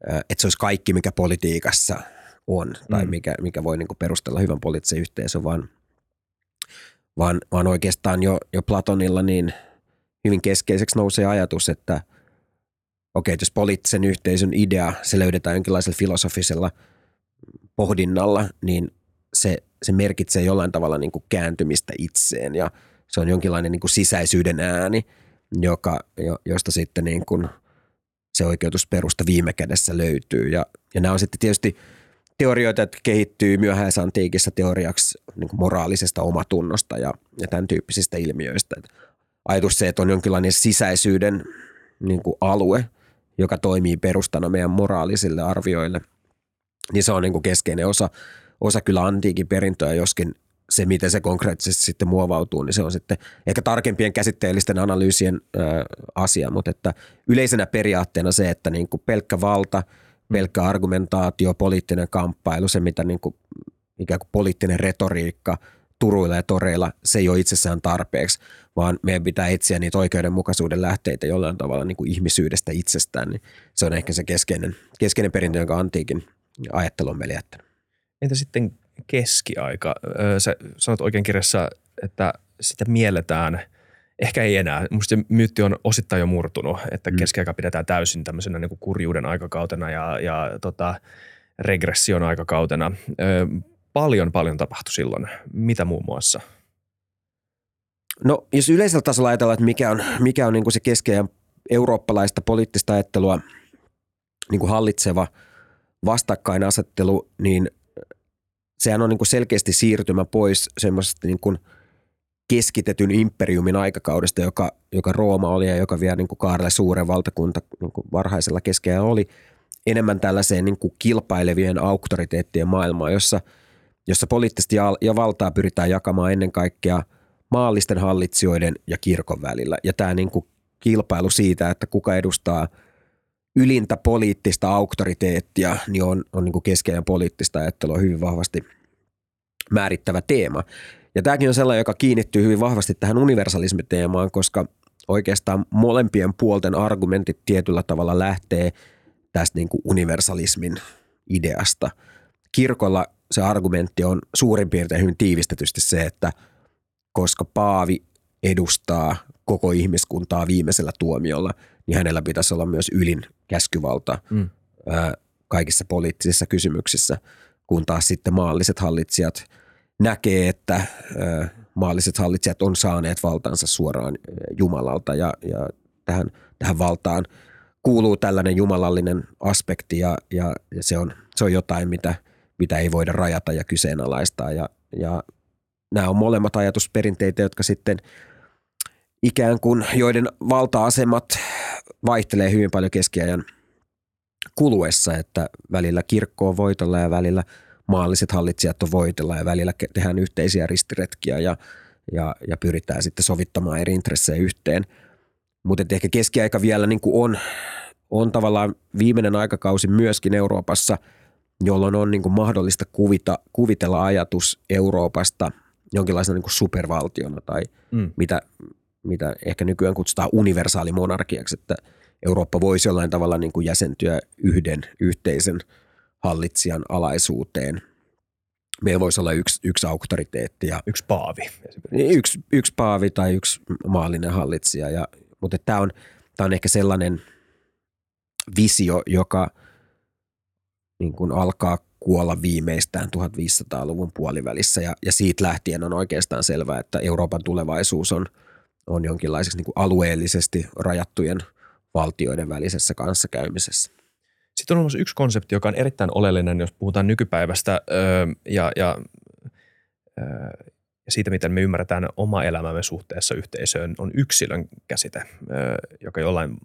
Speaker 2: että se olisi kaikki, mikä politiikassa on tai mm. mikä, mikä voi niin kuin perustella hyvän poliittisen yhteisön, vaan, vaan, vaan oikeastaan jo, jo Platonilla niin hyvin keskeiseksi nousee ajatus, että okei, jos poliittisen yhteisön idea, se löydetään jonkinlaisella filosofisella pohdinnalla, niin se, se merkitsee jollain tavalla niin kuin kääntymistä itseen ja se on jonkinlainen niin kuin sisäisyyden ääni, joka, josta sitten niin kuin – se oikeutusperusta viime kädessä löytyy. Ja, ja nämä on sitten tietysti teorioita, jotka kehittyy myöhäisantiikissa teoriaksi niin moraalisesta omatunnosta ja, ja tämän tyyppisistä ilmiöistä. Et ajatus se, että on jonkinlainen sisäisyyden niin kuin alue, joka toimii perustana meidän moraalisille arvioille, niin se on niin kuin keskeinen osa, osa kyllä antiikin perintöä, joskin se, miten se konkreettisesti sitten muovautuu, niin se on sitten ehkä tarkempien käsitteellisten analyysien ö, asia, mutta että yleisenä periaatteena se, että niin kuin pelkkä valta, pelkkä argumentaatio, poliittinen kamppailu, se mitä niin kuin, ikään kuin poliittinen retoriikka turuilla ja toreilla, se ei ole itsessään tarpeeksi, vaan meidän pitää etsiä niitä oikeudenmukaisuuden lähteitä jollain tavalla niin kuin ihmisyydestä itsestään, niin se on ehkä se keskeinen, keskeinen perintö, jonka antiikin ajattelu on meille jättänyt.
Speaker 1: Entä sitten keskiaika. Sä sanot oikein kirjassa, että sitä mielletään, ehkä ei enää. Musta se myytti on osittain jo murtunut, että mm. keskiaika pidetään täysin tämmöisenä niin kuin kurjuuden aikakautena ja, ja tota, regression aikakautena. Paljon, paljon tapahtui silloin. Mitä muun muassa?
Speaker 2: No jos yleisellä tasolla ajatellaan, että mikä on, mikä on niin kuin se keskeinen eurooppalaista poliittista ajattelua niin kuin hallitseva vastakkainasettelu, niin sehän on niin kuin selkeästi siirtymä pois semmoisesta niin kuin keskitetyn imperiumin aikakaudesta, joka, joka Rooma oli ja joka vielä niin kuin Kaarle suuren valtakunta niin kuin varhaisella keskellä oli, enemmän tällaiseen niin kuin kilpailevien auktoriteettien maailmaan, jossa, jossa poliittisesti ja, ja valtaa pyritään jakamaan ennen kaikkea maallisten hallitsijoiden ja kirkon välillä. Ja tämä niin kuin kilpailu siitä, että kuka edustaa – ylintä poliittista auktoriteettia, niin on, on niin keskeinen poliittista ajattelua hyvin vahvasti määrittävä teema. Ja tämäkin on sellainen, joka kiinnittyy hyvin vahvasti tähän universalismiteemaan, koska oikeastaan molempien puolten argumentit tietyllä tavalla lähtee tästä niin kuin universalismin ideasta. Kirkolla se argumentti on suurin piirtein hyvin tiivistetysti se, että koska paavi edustaa koko ihmiskuntaa viimeisellä tuomiolla, niin hänellä pitäisi olla myös ylin käskyvalta mm. ää, kaikissa poliittisissa kysymyksissä, kun taas sitten maalliset hallitsijat näkee, että ää, maalliset hallitsijat on saaneet valtansa suoraan Jumalalta ja, ja tähän, tähän valtaan kuuluu tällainen jumalallinen aspekti ja, ja, ja se, on, se on jotain, mitä, mitä ei voida rajata ja kyseenalaistaa ja, ja nämä on molemmat ajatusperinteitä, jotka sitten – ikään kuin, joiden valta-asemat vaihtelee hyvin paljon keskiajan kuluessa, että välillä kirkko on voitolla ja välillä maalliset hallitsijat on voitolla ja välillä tehdään yhteisiä ristiretkiä ja, ja, ja pyritään sitten sovittamaan eri intressejä yhteen. Mutta ehkä keskiaika vielä niin kuin on, on tavallaan viimeinen aikakausi myöskin Euroopassa, jolloin on niin kuin mahdollista kuvita, kuvitella ajatus Euroopasta jonkinlaisena niin kuin supervaltiona tai mm. mitä, mitä ehkä nykyään kutsutaan universaalimonarkiaksi, että Eurooppa voisi jollain tavalla niin kuin jäsentyä yhden yhteisen hallitsijan alaisuuteen. Meillä voisi olla yksi, yksi auktoriteetti. Ja,
Speaker 1: yksi paavi.
Speaker 2: Niin, yksi, yksi paavi tai yksi maallinen hallitsija. Ja, mutta tämä on, tämä on ehkä sellainen visio, joka niin kuin alkaa kuolla viimeistään 1500-luvun puolivälissä ja, ja siitä lähtien on oikeastaan selvää, että Euroopan tulevaisuus on – on jonkinlaisessa niin kuin alueellisesti rajattujen valtioiden välisessä kanssakäymisessä.
Speaker 1: Sitten on olemassa yksi konsepti, joka on erittäin oleellinen, jos puhutaan nykypäivästä öö, ja, ja, öö, siitä, miten me ymmärretään oma elämämme suhteessa yhteisöön, on yksilön käsite, öö, joka jollain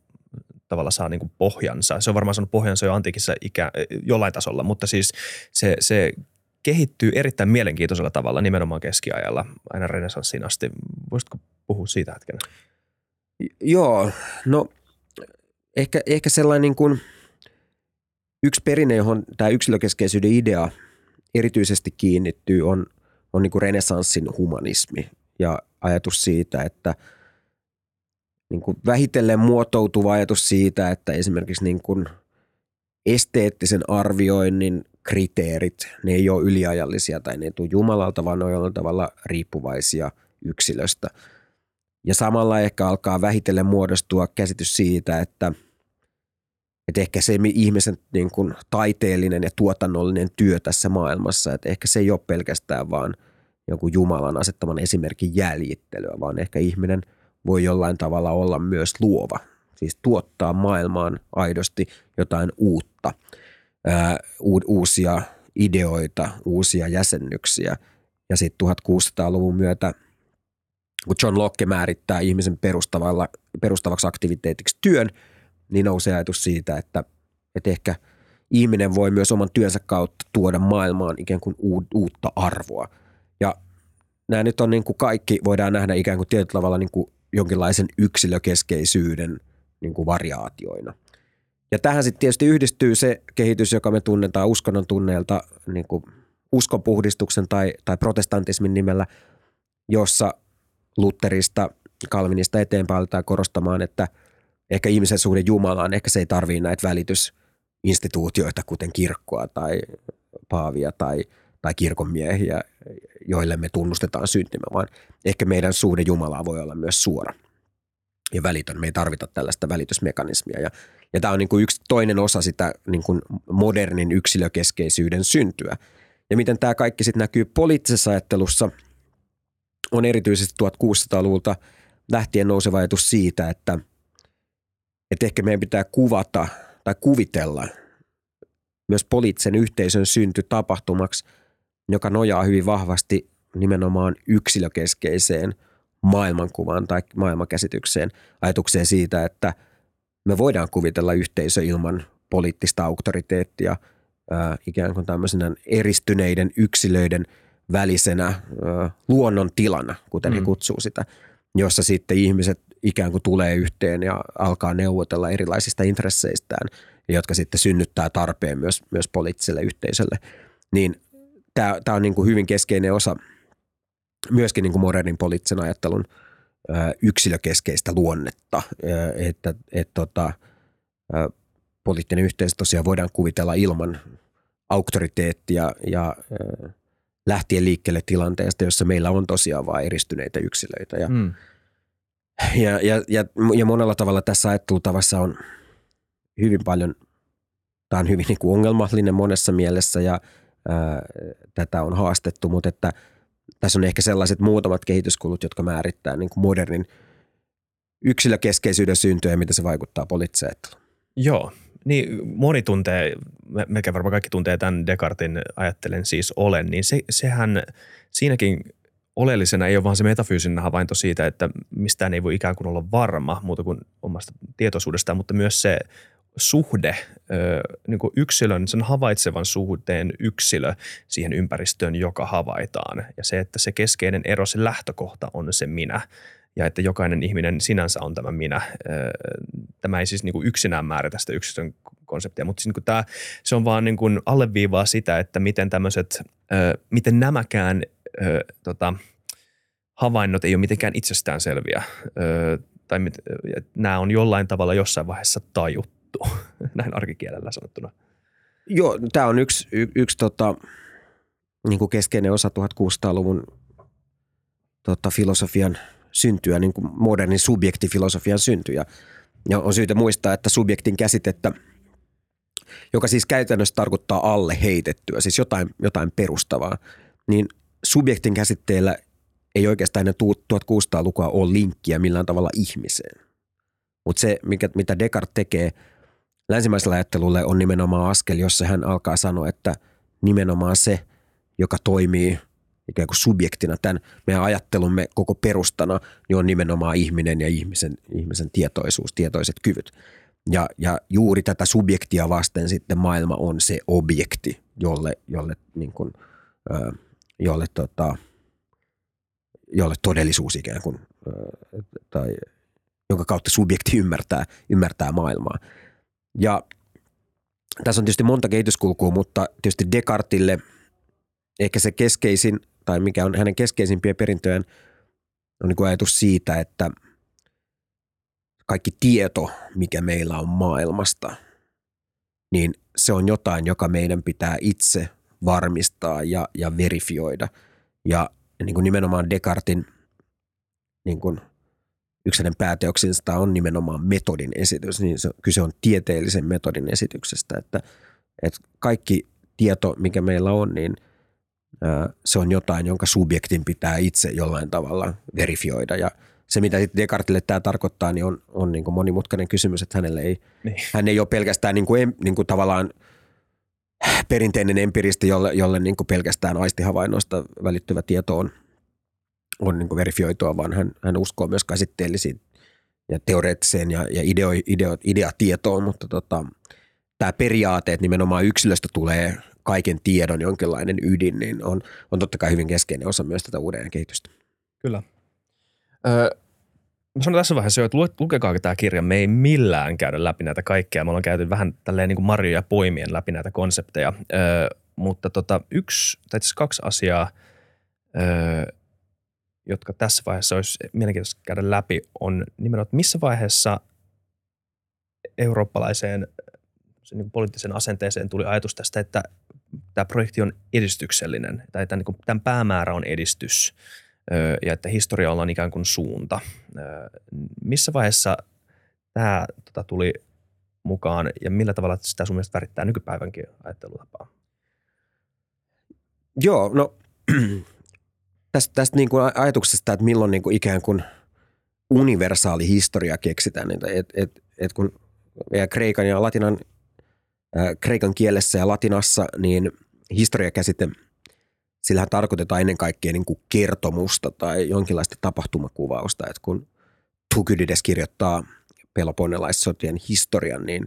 Speaker 1: tavalla saa niin pohjansa. Se on varmaan saanut pohjansa jo antiikissa ikä, jollain tasolla, mutta siis se, se kehittyy erittäin mielenkiintoisella tavalla nimenomaan keskiajalla aina renesanssiin asti. Voisitko puhua siitä hetken?
Speaker 2: Joo, no ehkä, ehkä sellainen niin kuin yksi perinne, johon tämä yksilökeskeisyyden idea erityisesti kiinnittyy, on, on niin kuin renesanssin humanismi ja ajatus siitä, että niin kuin vähitellen muotoutuva ajatus siitä, että esimerkiksi niin kuin esteettisen arvioinnin kriteerit, ne ei ole yliajallisia tai ne ei tule Jumalalta, vaan ne on jollain tavalla riippuvaisia yksilöstä. Ja samalla ehkä alkaa vähitellen muodostua käsitys siitä, että, että ehkä se ihmisen niin kuin taiteellinen ja tuotannollinen työ tässä maailmassa, että ehkä se ei ole pelkästään vaan jonkun Jumalan asettaman esimerkin jäljittelyä, vaan ehkä ihminen voi jollain tavalla olla myös luova, siis tuottaa maailmaan aidosti jotain uutta – uusia ideoita, uusia jäsennyksiä. Ja sitten 1600-luvun myötä, kun John Locke määrittää ihmisen perustavalla, perustavaksi aktiviteetiksi työn, niin nousee ajatus siitä, että, että ehkä ihminen voi myös oman työnsä kautta tuoda maailmaan ikään kuin uutta arvoa. Ja nämä nyt on niin kuin kaikki, voidaan nähdä ikään kuin tietyllä tavalla niin kuin jonkinlaisen yksilökeskeisyyden niin kuin variaatioina. Ja tähän sitten tietysti yhdistyy se kehitys, joka me tunnetaan uskonnon tunneelta niin uskonpuhdistuksen tai, tai protestantismin nimellä, jossa Lutterista, Kalvinista eteenpäin aletaan korostamaan, että ehkä ihmisen suhde Jumalaan, ehkä se ei tarvii näitä välitysinstituutioita, kuten kirkkoa tai paavia tai, tai kirkonmiehiä, joille me tunnustetaan syntimme, vaan ehkä meidän suhde Jumalaa voi olla myös suora ja välitön. Me ei tarvita tällaista välitysmekanismia. Ja, ja tämä on niin kuin yksi toinen osa sitä niin kuin modernin yksilökeskeisyyden syntyä. Ja miten tämä kaikki sitten näkyy poliittisessa ajattelussa, on erityisesti 1600-luvulta lähtien nouseva ajatus siitä, että, että ehkä meidän pitää kuvata tai kuvitella myös poliittisen yhteisön synty tapahtumaksi, joka nojaa hyvin vahvasti nimenomaan yksilökeskeiseen – maailmankuvaan tai maailmankäsitykseen, ajatukseen siitä, että me voidaan kuvitella yhteisö ilman poliittista auktoriteettia ää, ikään kuin tämmöisenä eristyneiden yksilöiden välisenä ää, luonnon tilana, kuten mm. he kutsuu sitä, jossa sitten ihmiset ikään kuin tulee yhteen ja alkaa neuvotella erilaisista intresseistään, jotka sitten synnyttää tarpeen myös, myös poliittiselle yhteisölle. Niin tämä, tämä on niin kuin hyvin keskeinen osa – myöskin niin kuin modernin poliittisen ajattelun yksilökeskeistä luonnetta, että, että tota, poliittinen yhteisö tosiaan voidaan kuvitella ilman auktoriteettia ja lähtien liikkeelle tilanteesta, jossa meillä on tosiaan vain eristyneitä yksilöitä. Ja, mm. ja, ja, ja, ja monella tavalla tässä ajattelutavassa on hyvin paljon, tämä on hyvin niin kuin ongelmallinen monessa mielessä ja ää, tätä on haastettu, mutta että – tässä on ehkä sellaiset muutamat kehityskulut, jotka määrittää niin kuin modernin yksilökeskeisyyden syntyä ja mitä se vaikuttaa poliittiseen
Speaker 1: Joo, niin moni tuntee, melkein varmaan kaikki tuntee tämän Descartin ajattelen siis olen, niin se, sehän siinäkin oleellisena ei ole vaan se metafyysinen havainto siitä, että mistään ei voi ikään kuin olla varma muuta kuin omasta tietoisuudestaan, mutta myös se suhde, niin kuin yksilön, sen havaitsevan suhteen yksilö siihen ympäristöön, joka havaitaan. Ja se, että se keskeinen ero, se lähtökohta on se minä ja että jokainen ihminen sinänsä on tämä minä. Tämä ei siis niin kuin yksinään määritä sitä yksilön konseptia, mutta siis niin tämä, se on vaan niin kuin alleviivaa sitä, että miten tämmöiset, miten nämäkään tota, havainnot ei ole mitenkään itsestäänselviä tai nämä on jollain tavalla jossain vaiheessa tajuttu juttu, *laughs* näin arkikielellä sanottuna.
Speaker 2: Joo, tämä on yksi, y, yksi tota, niin kuin keskeinen osa 1600-luvun tota, filosofian syntyä, niin kuin modernin subjektifilosofian syntyä. Ja on syytä muistaa, että subjektin käsitettä, joka siis käytännössä tarkoittaa alle heitettyä, siis jotain, jotain perustavaa, niin subjektin käsitteellä ei oikeastaan ennen 1600-lukua ole linkkiä millään tavalla ihmiseen. Mutta se, mikä, mitä Descartes tekee – länsimaisella ajattelulle on nimenomaan askel, jossa hän alkaa sanoa, että nimenomaan se, joka toimii ikään kuin subjektina tämän meidän ajattelumme koko perustana, niin on nimenomaan ihminen ja ihmisen, ihmisen tietoisuus, tietoiset kyvyt. Ja, ja juuri tätä subjektia vasten sitten maailma on se objekti, jolle, jolle, niin kuin, jolle, tota, jolle todellisuus ikään kuin, tai jonka kautta subjekti ymmärtää, ymmärtää maailmaa. Ja tässä on tietysti monta kehityskulkua, mutta tietysti Descartille ehkä se keskeisin, tai mikä on hänen keskeisimpiä perintöjään, on niin kuin ajatus siitä, että kaikki tieto, mikä meillä on maailmasta, niin se on jotain, joka meidän pitää itse varmistaa ja, ja verifioida. Ja niin kuin nimenomaan Descartin niin kuin yksi hänen pääteoksista on nimenomaan metodin esitys, niin se, kyse on tieteellisen metodin esityksestä, että, että kaikki tieto, mikä meillä on, niin se on jotain, jonka subjektin pitää itse jollain tavalla verifioida ja se, mitä sitten Descartesille tämä tarkoittaa, niin on, on niin kuin monimutkainen kysymys, että hänelle ei, niin. hän ei ole pelkästään niin kuin, niin kuin tavallaan perinteinen empiristi, jolle, jolle niin kuin pelkästään aistihavainnoista välittyvä tieto on, on niin verifioitua, vaan hän, hän uskoo myös käsitteellisiin ja teoreettiseen ja, ja ideo, ideo, ideatietoon, mutta tota, tämä periaate, että nimenomaan yksilöstä tulee kaiken tiedon jonkinlainen ydin, niin on, on totta kai hyvin keskeinen osa myös tätä uuden kehitystä.
Speaker 1: Kyllä. Öö, mä sanon tässä vaiheessa jo, että lukekaa tämä kirja. Me ei millään käydä läpi näitä kaikkea. Me ollaan käyty vähän tälleen niin kuin marjoja poimien läpi näitä konsepteja. Öö, mutta tota, yksi tai itse kaksi asiaa, jotka tässä vaiheessa olisi mielenkiintoista käydä läpi, on nimenomaan, että missä vaiheessa eurooppalaiseen niin poliittiseen asenteeseen tuli ajatus tästä, että tämä projekti on edistyksellinen, tai tämän, niin tämän päämäärä on edistys, ja että historialla on ikään kuin suunta. Missä vaiheessa tämä tota, tuli mukaan, ja millä tavalla sitä sun mielestä värittää nykypäivänkin ajattelutapaa?
Speaker 2: Joo, no tästä, tästä niin kuin ajatuksesta, että milloin niin kuin ikään kuin universaali historia keksitään, että et, et, et kun kreikan ja latinan, äh, kreikan kielessä ja latinassa, niin historiakäsite, sillähän tarkoitetaan ennen kaikkea niin kuin kertomusta tai jonkinlaista tapahtumakuvausta, että kun Thukydides kirjoittaa peloponnelaissotien historian, niin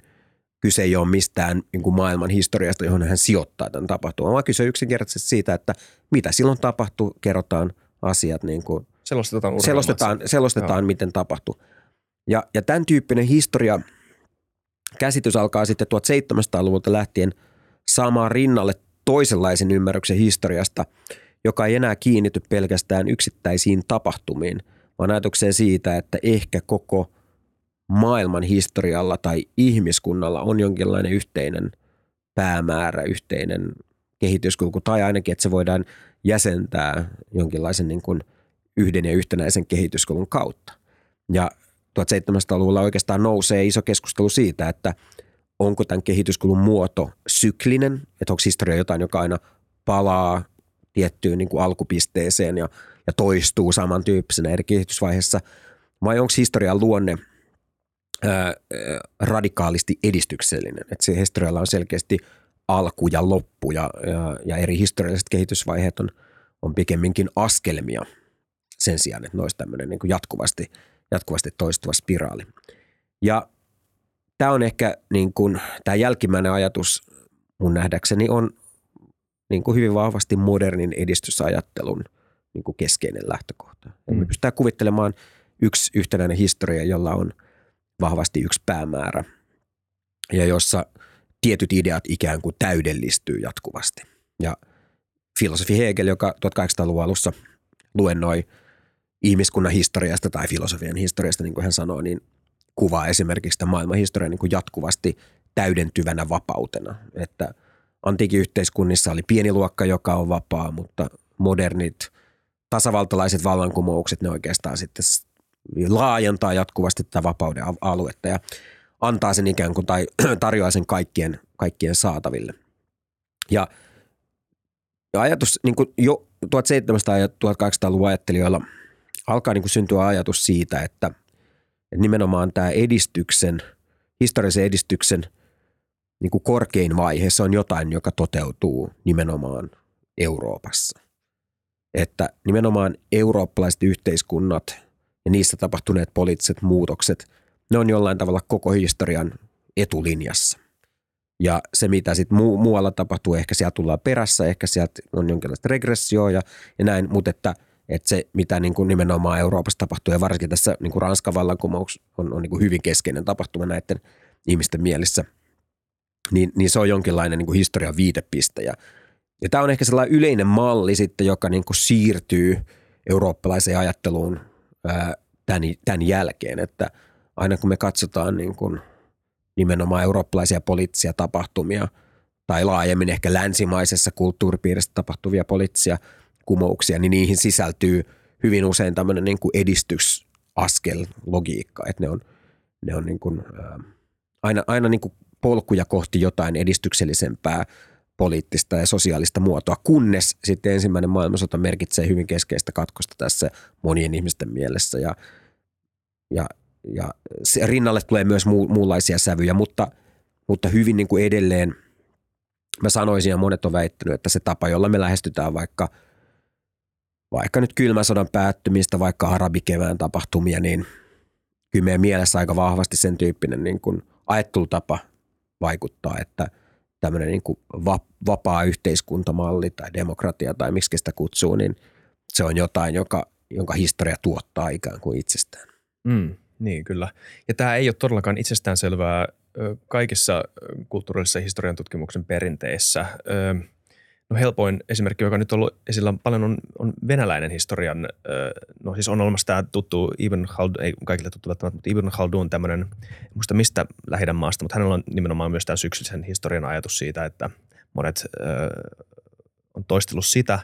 Speaker 2: kyse ei ole mistään niin kuin maailman historiasta, johon hän sijoittaa tämän tapahtuman, vaan kyse yksinkertaisesti siitä, että mitä silloin tapahtui, kerrotaan asiat niin kuin
Speaker 1: selostetaan,
Speaker 2: selostetaan, selostetaan miten tapahtui. Ja, ja tämän tyyppinen historia käsitys alkaa sitten 1700-luvulta lähtien saamaan rinnalle toisenlaisen ymmärryksen historiasta, joka ei enää kiinnity pelkästään yksittäisiin tapahtumiin, vaan ajatukseen siitä, että ehkä koko maailman historialla tai ihmiskunnalla on jonkinlainen yhteinen päämäärä, yhteinen kehityskulku, tai ainakin, että se voidaan jäsentää jonkinlaisen niin kuin yhden ja yhtenäisen kehityskulun kautta. Ja 1700-luvulla oikeastaan nousee iso keskustelu siitä, että onko tämän kehityskulun muoto syklinen, että onko historia jotain, joka aina palaa tiettyyn niin kuin alkupisteeseen ja, ja toistuu samantyyppisenä eri kehitysvaiheessa, vai onko historian luonne ää, radikaalisti edistyksellinen, että se historialla on selkeästi alku ja loppu ja, ja, ja eri historialliset kehitysvaiheet on, on pikemminkin askelmia sen sijaan, että ne olisi tämmöinen niin jatkuvasti, jatkuvasti toistuva spiraali. Ja tämä on ehkä niin kuin, tämä jälkimmäinen ajatus mun nähdäkseni on niin kuin hyvin vahvasti modernin edistysajattelun niin kuin keskeinen lähtökohta. Mm. Me pystytään kuvittelemaan yksi yhtenäinen historia, jolla on vahvasti yksi päämäärä ja jossa tietyt ideat ikään kuin täydellistyy jatkuvasti. Ja filosofi Hegel, joka 1800-luvun alussa luennoi ihmiskunnan historiasta tai filosofian historiasta, niin kuin hän sanoi, niin kuvaa esimerkiksi sitä maailman historiaa niin jatkuvasti täydentyvänä vapautena. Että antiikin yhteiskunnissa oli pieni luokka, joka on vapaa, mutta modernit tasavaltalaiset vallankumoukset, ne oikeastaan sitten laajentaa jatkuvasti tätä vapauden aluetta ja antaa sen ikään kuin tai *clears throat* tarjoaa sen kaikkien, kaikkien saataville. Ja, ja ajatus niin kuin jo 1700- ja 1800-luvun ajattelijoilla alkaa niin kuin syntyä ajatus siitä, että – että nimenomaan tämä edistyksen, historiallisen edistyksen niin kuin korkein vaihe, se on jotain, joka toteutuu nimenomaan Euroopassa. Että nimenomaan eurooppalaiset yhteiskunnat ja niissä tapahtuneet poliittiset muutokset, ne on jollain tavalla koko historian etulinjassa. Ja se, mitä sitten mu- muualla tapahtuu, ehkä sieltä tullaan perässä, ehkä sieltä on jonkinlaista regressioa ja, ja näin, mutta että, että se, mitä niin kuin nimenomaan Euroopassa tapahtuu ja varsinkin tässä niin kuin Ranskan vallankumous on, on niin kuin hyvin keskeinen tapahtuma näiden ihmisten mielissä, niin, niin se on jonkinlainen niin kuin historian viitepiste. Ja, ja tämä on ehkä sellainen yleinen malli sitten, joka niin kuin siirtyy eurooppalaiseen ajatteluun tämän, tämän jälkeen, että aina kun me katsotaan niin kuin – nimenomaan eurooppalaisia poliittisia tapahtumia tai laajemmin ehkä länsimaisessa kulttuuripiirissä tapahtuvia poliittisia kumouksia, niin niihin sisältyy hyvin usein tämmöinen niin kuin edistysaskel logiikka, että ne on, ne on niin kuin, aina, aina niin kuin polkuja kohti jotain edistyksellisempää poliittista ja sosiaalista muotoa, kunnes sitten ensimmäinen maailmansota merkitsee hyvin keskeistä katkosta tässä monien ihmisten mielessä. Ja, ja ja se rinnalle tulee myös muu, muunlaisia sävyjä, mutta, mutta hyvin niin kuin edelleen mä sanoisin ja monet on väittänyt, että se tapa, jolla me lähestytään vaikka, vaikka nyt kylmän sodan päättymistä, vaikka arabikevään tapahtumia, niin kyllä meidän mielessä aika vahvasti sen tyyppinen niin kuin ajattelutapa vaikuttaa, että tämmöinen niin kuin vapaa yhteiskuntamalli tai demokratia tai miksi sitä kutsuu, niin se on jotain, joka, jonka historia tuottaa ikään kuin itsestään.
Speaker 1: Mm. Niin, kyllä. Ja tämä ei ole todellakaan itsestäänselvää kaikissa kulttuurillisissa historian tutkimuksen perinteissä. No helpoin esimerkki, joka nyt on ollut esillä paljon, on, on venäläinen historian, no siis on olemassa tämä tuttu Ibn Khaldun, ei kaikille tuttu välttämättä, mutta Ibn Khaldun tämmöinen, en muista mistä lähidän maasta, mutta hänellä on nimenomaan myös tämä syksyllisen historian ajatus siitä, että monet on toistellut sitä.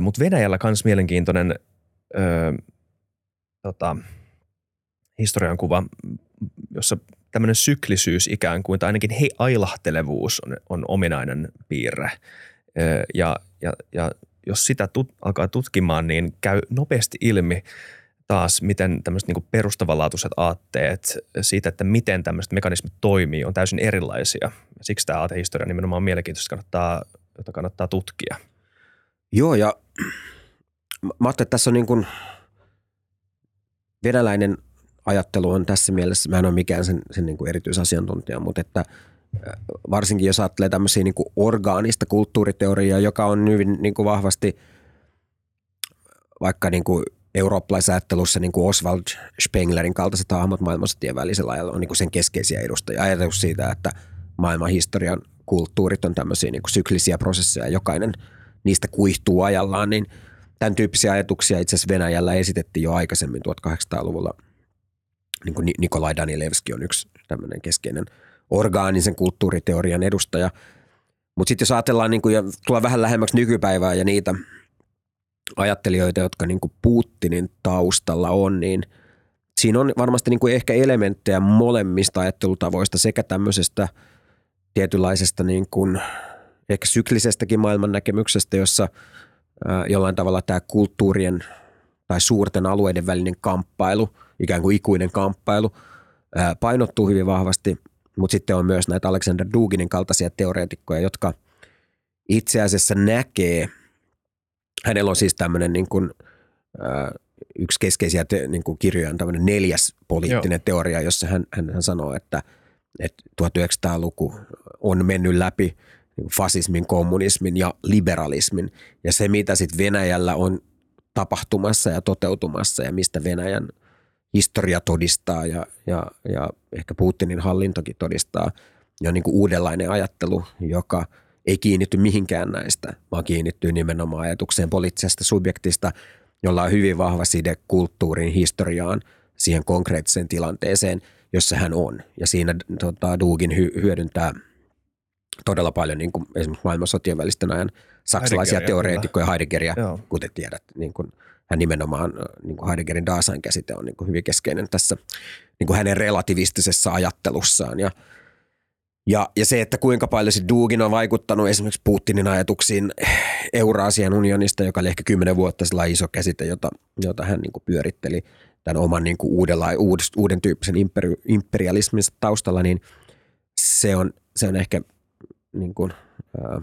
Speaker 1: Mutta Venäjällä myös mielenkiintoinen tota, historian kuva, jossa tämmöinen syklisyys ikään kuin, tai ainakin he, ailahtelevuus on, on ominainen piirre. Ja, ja, ja jos sitä tut, alkaa tutkimaan, niin käy nopeasti ilmi taas, miten tämmöiset niin perustavanlaatuiset aatteet siitä, että miten tämmöiset mekanismit toimii, on täysin erilaisia. Siksi tämä aatehistoria nimenomaan on mielenkiintoista, kannattaa, jota kannattaa tutkia.
Speaker 2: Joo, ja mä että tässä on niin kuin venäläinen – ajattelu on tässä mielessä, mä en ole mikään sen, sen niin kuin erityisasiantuntija, mutta että varsinkin jos ajattelee tämmöisiä niin orgaanista kulttuuriteoriaa, joka on hyvin niin kuin vahvasti vaikka niin kuin eurooppalaisessa ajattelussa niin kuin Oswald Spenglerin kaltaiset hahmot maailmansotien välisellä ajalla on niin kuin sen keskeisiä edustajia. Ajatus siitä, että maailman historian kulttuurit on tämmöisiä niin kuin syklisiä prosesseja, jokainen niistä kuihtuu ajallaan, niin tämän tyyppisiä ajatuksia itse asiassa Venäjällä esitettiin jo aikaisemmin 1800-luvulla – niin kuin Nikolai Danilevski on yksi tämmöinen keskeinen orgaanisen kulttuuriteorian edustaja. Mutta sitten jos ajatellaan niin kuin, ja tulla vähän lähemmäksi nykypäivää ja niitä ajattelijoita, jotka niin kuin Putinin taustalla on, niin siinä on varmasti niin kuin ehkä elementtejä molemmista ajattelutavoista sekä tämmöisestä tietynlaisesta niin kuin ehkä syklisestäkin maailmannäkemyksestä, jossa jollain tavalla tämä kulttuurien tai suurten alueiden välinen kamppailu – ikään kuin ikuinen kamppailu, painottuu hyvin vahvasti, mutta sitten on myös näitä Alexander Duginin kaltaisia teoreetikkoja, jotka itse asiassa näkee, hänellä on siis tämmöinen niin kuin, yksi keskeisiä te, niin kuin kirjoja on tämmöinen neljäs poliittinen Joo. teoria, jossa hän, hän, hän sanoo, että, että 1900-luku on mennyt läpi niin fasismin, kommunismin ja liberalismin. Ja se, mitä sitten Venäjällä on tapahtumassa ja toteutumassa ja mistä Venäjän – historia todistaa ja, ja, ja ehkä Putinin hallintokin todistaa, ja niin kuin uudenlainen ajattelu, joka ei kiinnitty mihinkään näistä, vaan kiinnittyy nimenomaan ajatukseen poliittisesta subjektista, jolla on hyvin vahva side kulttuurin, historiaan, siihen konkreettiseen tilanteeseen, jossa hän on. Ja siinä tota, Dugin hy- hyödyntää todella paljon niin kuin esimerkiksi maailmansotien välisten ajan saksalaisia teoreetikkoja, Heideggeria, kuten tiedät, niin kuin – hän nimenomaan, niin kuin Heideggerin Dasein käsite on niin kuin hyvin keskeinen tässä niin kuin hänen relativistisessa ajattelussaan. Ja, ja, ja se, että kuinka paljon se Dugin on vaikuttanut esimerkiksi Putinin ajatuksiin Euraasian unionista, joka oli ehkä kymmenen vuotta sellainen iso käsite, jota, jota hän niin kuin pyöritteli tämän oman niin kuin uudella, uuden tyyppisen imperi, imperialismin taustalla, niin se on, se on ehkä niin kuin, äh,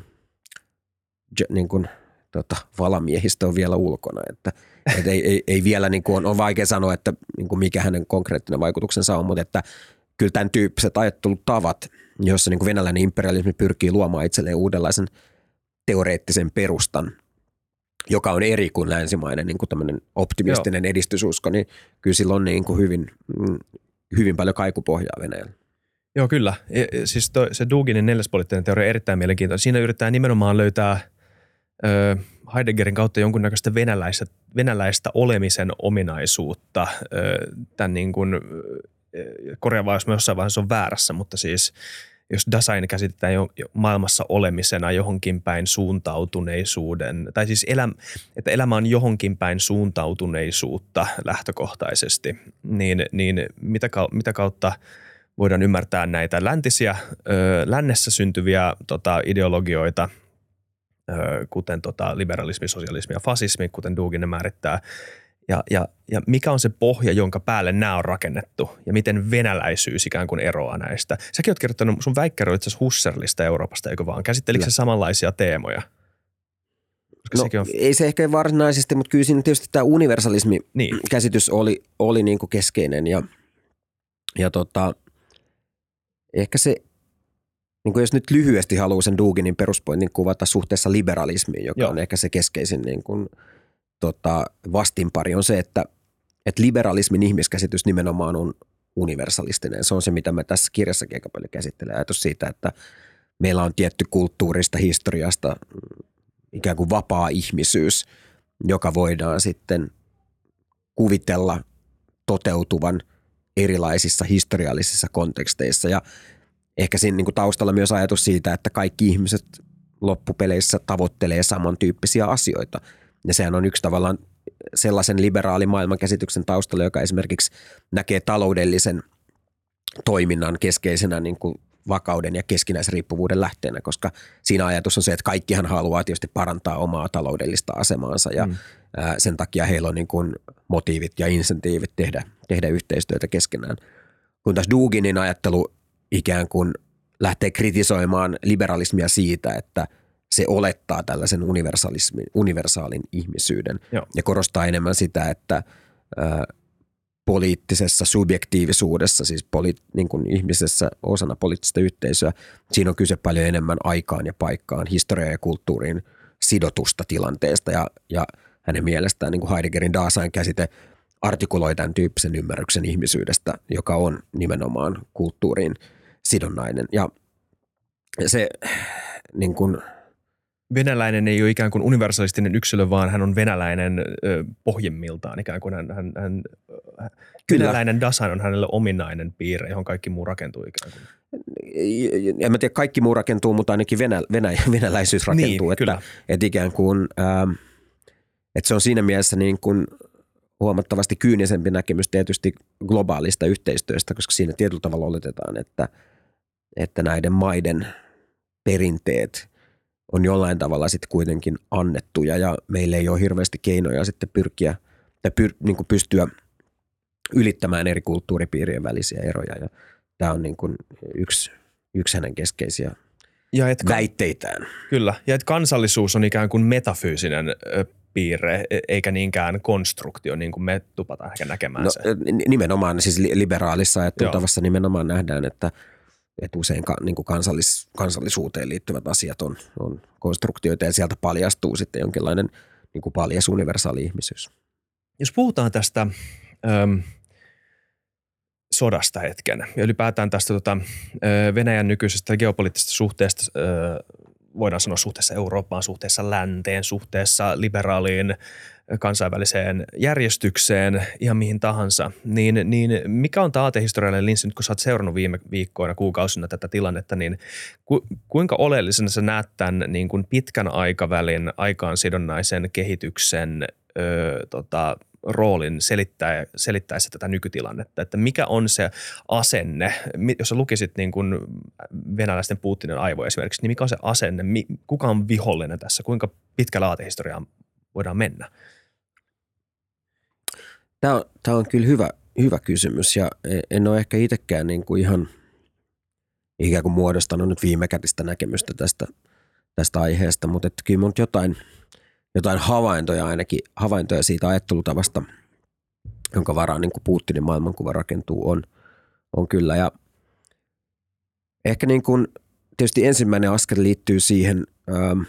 Speaker 2: niin kuin – tota, valamiehistö on vielä ulkona. Että, et ei, ei, ei, vielä niin kuin on, on vaikea sanoa, että niin kuin mikä hänen konkreettinen vaikutuksensa on, mutta että kyllä tämän tyyppiset ajattelutavat, joissa niin kuin venäläinen imperialismi pyrkii luomaan itselleen uudenlaisen teoreettisen perustan, joka on eri kuin länsimainen niin kuin optimistinen Joo. edistysusko, niin kyllä sillä on niin kuin hyvin, mm, hyvin paljon kaikupohjaa Venäjällä.
Speaker 1: Joo, kyllä. Siis toi, se Duginin neljäspoliittinen teoria on erittäin mielenkiintoinen. Siinä yritetään nimenomaan löytää ö, Heideggerin kautta jonkunnäköistä venäläistä, venäläistä olemisen ominaisuutta. Ö, tämän niin kuin, korjaavaa, jos jossain vaiheessa on väärässä, mutta siis jos Dasein käsitetään jo, maailmassa olemisena johonkin päin suuntautuneisuuden, tai siis elä, että elämä on johonkin päin suuntautuneisuutta lähtökohtaisesti, niin, niin mitä, mitä kautta voidaan ymmärtää näitä läntisiä, ö, lännessä syntyviä tota, ideologioita, kuten tota, liberalismi, sosialismi ja fasismi, kuten Dugin ne määrittää, ja, ja, ja mikä on se pohja, jonka päälle nämä on rakennettu ja miten venäläisyys ikään kuin eroaa näistä. Säkin oot kirjoittanut, sun väikkäri itse Husserlista Euroopasta, eikö vaan? Käsittelikö se samanlaisia teemoja?
Speaker 2: no, on... ei se ehkä varsinaisesti, mutta kyllä siinä tietysti tämä universalismi-käsitys niin. oli, oli niin kuin keskeinen ja, ja tota, ehkä se, niin kuin jos nyt lyhyesti haluaa sen Duginin peruspointin kuvata suhteessa liberalismiin, joka Joo. on ehkä se keskeisin niin kuin – tota, vastinpari on se, että, että liberalismin ihmiskäsitys nimenomaan on universalistinen. Se on se, mitä me tässä kirjassakin aika paljon käsittelee. Ajatus siitä, että meillä on tietty kulttuurista, historiasta mm, ikään kuin vapaa ihmisyys, joka voidaan sitten kuvitella toteutuvan erilaisissa historiallisissa konteksteissa. Ja ehkä siinä niin kuin taustalla myös ajatus siitä, että kaikki ihmiset loppupeleissä tavoittelee samantyyppisiä asioita – ja sehän on yksi tavallaan sellaisen liberaalin maailmankäsityksen taustalla, joka esimerkiksi näkee taloudellisen toiminnan keskeisenä niin kuin vakauden ja keskinäisriippuvuuden lähteenä, koska siinä ajatus on se, että kaikkihan haluaa tietysti parantaa omaa taloudellista asemaansa ja mm. sen takia heillä on niin kuin motiivit ja insentiivit tehdä, tehdä yhteistyötä keskenään. Kun taas Duginin ajattelu ikään kuin lähtee kritisoimaan liberalismia siitä, että – se olettaa tällaisen universalismin, universaalin ihmisyyden Joo. ja korostaa enemmän sitä, että ä, poliittisessa subjektiivisuudessa, siis poli, niin kuin ihmisessä osana poliittista yhteisöä, siinä on kyse paljon enemmän aikaan ja paikkaan, historiaan ja kulttuuriin sidotusta tilanteesta ja, ja hänen mielestään niin kuin Heideggerin Dasein käsite artikuloi tämän tyyppisen ymmärryksen ihmisyydestä, joka on nimenomaan kulttuuriin sidonnainen. Ja se niin kuin –
Speaker 1: venäläinen ei ole ikään kuin universalistinen yksilö, vaan hän on venäläinen ö, pohjimmiltaan. Ikään kuin hän, hän, hän Kyllä. venäläinen Dasan on hänelle ominainen piirre, johon kaikki muu rakentuu ikään kuin.
Speaker 2: En mä tiedä, kaikki muu rakentuu, mutta ainakin venä, venä, venäläisyys rakentuu. Niin, että, kyllä. että ikään kuin, ähm, että se on siinä mielessä niin kuin huomattavasti kyynisempi näkemys tietysti globaalista yhteistyöstä, koska siinä tietyllä tavalla oletetaan, että, että näiden maiden perinteet – on jollain tavalla sitten kuitenkin annettuja ja meillä ei ole hirveästi keinoja sitten pyrkiä tai pyr, niin kuin pystyä ylittämään eri kulttuuripiirien välisiä eroja ja tämä on niin kuin yksi, yksi hänen keskeisiä ja et, väitteitään.
Speaker 1: Kyllä, ja että kansallisuus on ikään kuin metafyysinen piirre, e, eikä niinkään konstruktio, niin kuin me tupataan ehkä näkemään no, se.
Speaker 2: Nimenomaan, siis liberaalissa ajattelutavassa nimenomaan nähdään, että – että usein ka, niin kuin kansallis, kansallisuuteen liittyvät asiat on, on konstruktioita ja sieltä paljastuu sitten jonkinlainen niin kuin paljas universaali ihmisyys.
Speaker 1: Jos puhutaan tästä äm, sodasta hetken ja ylipäätään tästä tota, Venäjän nykyisestä geopoliittisesta suhteesta, voidaan sanoa suhteessa Eurooppaan, suhteessa länteen, suhteessa liberaaliin kansainväliseen järjestykseen, ihan mihin tahansa, niin, niin mikä on tämä aatehistoriallinen linssi, nyt kun sä oot seurannut viime viikkoina, kuukausina tätä tilannetta, niin ku, kuinka oleellisena sä näet tämän niin kuin pitkän aikavälin aikaansidonnaisen kehityksen ö, tota, roolin selittää, selittäessä tätä nykytilannetta, että mikä on se asenne, jos sä lukisit niin kuin venäläisten Putinin aivoja esimerkiksi, niin mikä on se asenne, kuka on vihollinen tässä, kuinka pitkällä aatehistoriaan voidaan mennä?
Speaker 2: Tämä on, tämä on kyllä hyvä, hyvä kysymys ja en ole ehkä itsekään niin kuin ihan ikään kuin muodostanut nyt viimekätistä näkemystä tästä, tästä aiheesta, mutta että kyllä mun jotain, jotain havaintoja ainakin, havaintoja siitä ajattelutavasta, jonka varaan niin Putinin maailmankuva rakentuu, on, on kyllä. Ja Ehkä niin kuin, tietysti ensimmäinen askel liittyy siihen ähm,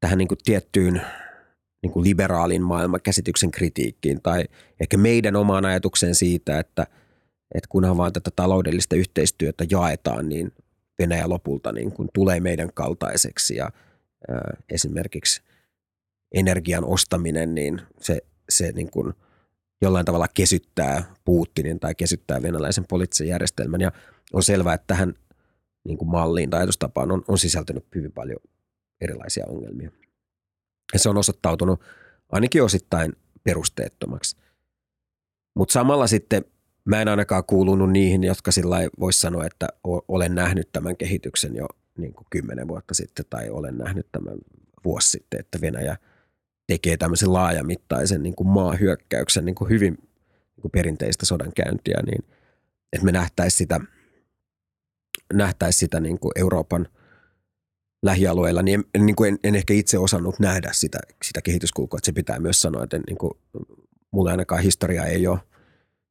Speaker 2: tähän niin kuin tiettyyn niin kuin liberaalin maailmankäsityksen kritiikkiin tai ehkä meidän omaan ajatukseen siitä, että, että kunhan vaan tätä taloudellista yhteistyötä jaetaan, niin Venäjä lopulta niin kuin tulee meidän kaltaiseksi ja ää, esimerkiksi energian ostaminen, niin se, se niin kuin jollain tavalla kesyttää Putinin tai kesyttää venäläisen poliittisen järjestelmän ja on selvää, että tähän niin kuin malliin tai ajatustapaan on, on sisältynyt hyvin paljon erilaisia ongelmia. Ja se on osoittautunut ainakin osittain perusteettomaksi. Mutta samalla sitten mä en ainakaan kuulunut niihin, jotka sillä voisi sanoa, että olen nähnyt tämän kehityksen jo niin kuin kymmenen vuotta sitten tai olen nähnyt tämän vuosi sitten, että Venäjä tekee tämmöisen laajamittaisen niin kuin maahyökkäyksen niin kuin hyvin niin kuin perinteistä sodankäyntiä, niin että me nähtäisiin sitä, nähtäisi sitä niin kuin Euroopan – lähialueilla, niin en, niin kuin en, en ehkä itse osannut nähdä sitä, sitä kehityskulkua, että se pitää myös sanoa, että niin kuin, mulle ainakaan historia ei ole,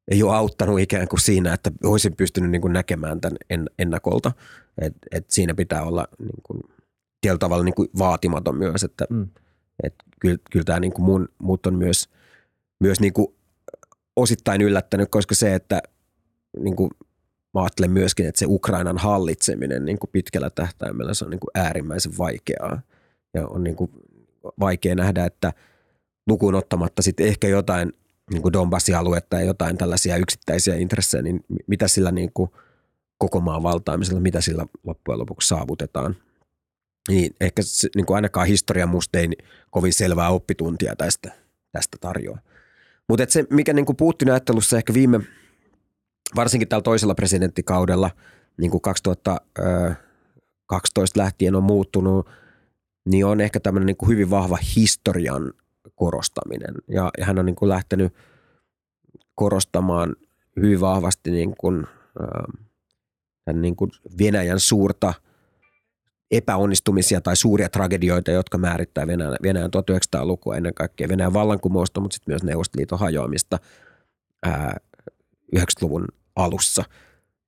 Speaker 2: ei ole auttanut ikään kuin siinä, että olisin pystynyt niin kuin näkemään tämän en, ennakolta, että et siinä pitää olla niin kuin, tietyllä tavalla niin kuin vaatimaton myös, että mm. Et kyllä, kyllä tämä niin kuin mun, mut on myös, myös niin kuin osittain yllättänyt, koska se, että niin kuin mä ajattelen myöskin, että se Ukrainan hallitseminen niin kuin pitkällä tähtäimellä se on niin kuin äärimmäisen vaikeaa. Ja on niin kuin vaikea nähdä, että lukuun ottamatta sitten ehkä jotain niin kuin Donbassin aluetta ja jotain tällaisia yksittäisiä intressejä, niin mitä sillä niin kuin koko maan valtaamisella, mitä sillä loppujen lopuksi saavutetaan. Niin ehkä se, niin kuin ainakaan historia musta ei kovin selvää oppituntia tästä, tästä tarjoa. Mutta se, mikä niin kuin Putin ajattelussa ehkä viime – varsinkin tällä toisella presidenttikaudella, niin kuin 2012 lähtien on muuttunut, niin on ehkä tämmöinen niin kuin hyvin vahva historian korostaminen. Ja, ja hän on niin kuin lähtenyt korostamaan hyvin vahvasti niin kuin, niin kuin Venäjän suurta epäonnistumisia tai suuria tragedioita, jotka määrittää Venäjän, Venäjän 1900-lukua ennen kaikkea Venäjän vallankumousta, mutta sitten myös Neuvostoliiton hajoamista ää, 90-luvun alussa.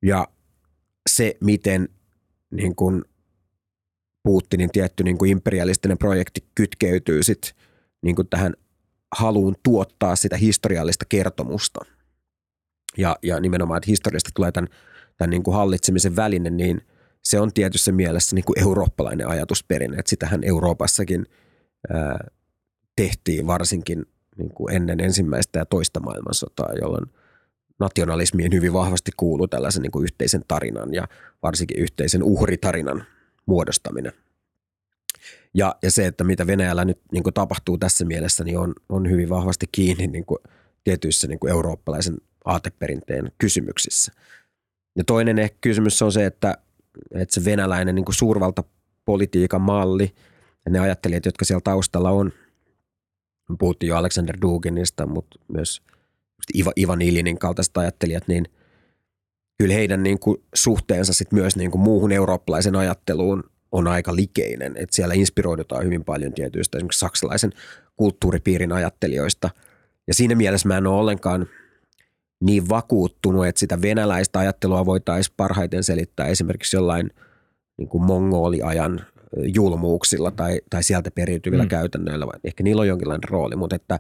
Speaker 2: Ja se, miten niin kuin Putinin tietty niin kuin imperialistinen projekti kytkeytyy sit niin kuin tähän haluun tuottaa sitä historiallista kertomusta. Ja, ja nimenomaan, että historiasta tulee tämän, tämän niin kuin hallitsemisen väline, niin se on tietyssä mielessä niin kuin eurooppalainen ajatusperinne. Että sitähän Euroopassakin ää, tehtiin varsinkin niin kuin ennen ensimmäistä ja toista maailmansotaa, jolloin – nationalismiin hyvin vahvasti kuuluu tällaisen niin kuin yhteisen tarinan ja varsinkin yhteisen uhritarinan muodostaminen. Ja, ja se, että mitä Venäjällä nyt niin kuin tapahtuu tässä mielessä, niin on, on hyvin vahvasti kiinni niin kuin tietyissä niin kuin eurooppalaisen aateperinteen kysymyksissä. Ja toinen ehkä kysymys on se, että, että se venäläinen niin kuin suurvaltapolitiikan malli ja ne ajattelijat, jotka siellä taustalla on, puhuttiin jo Alexander Duginista, mutta myös – Iva, Ivan Ilinin kaltaiset ajattelijat, niin kyllä heidän niin kuin suhteensa sit myös niin kuin muuhun eurooppalaisen ajatteluun on aika likeinen. Että siellä inspiroidutaan hyvin paljon tietyistä esimerkiksi saksalaisen kulttuuripiirin ajattelijoista. Ja siinä mielessä mä en ole ollenkaan niin vakuuttunut, että sitä venäläistä ajattelua voitaisiin parhaiten selittää esimerkiksi jollain niin kuin mongoliajan julmuuksilla tai, tai sieltä periytyvillä mm. käytännöillä. Ehkä niillä on jonkinlainen rooli, mutta että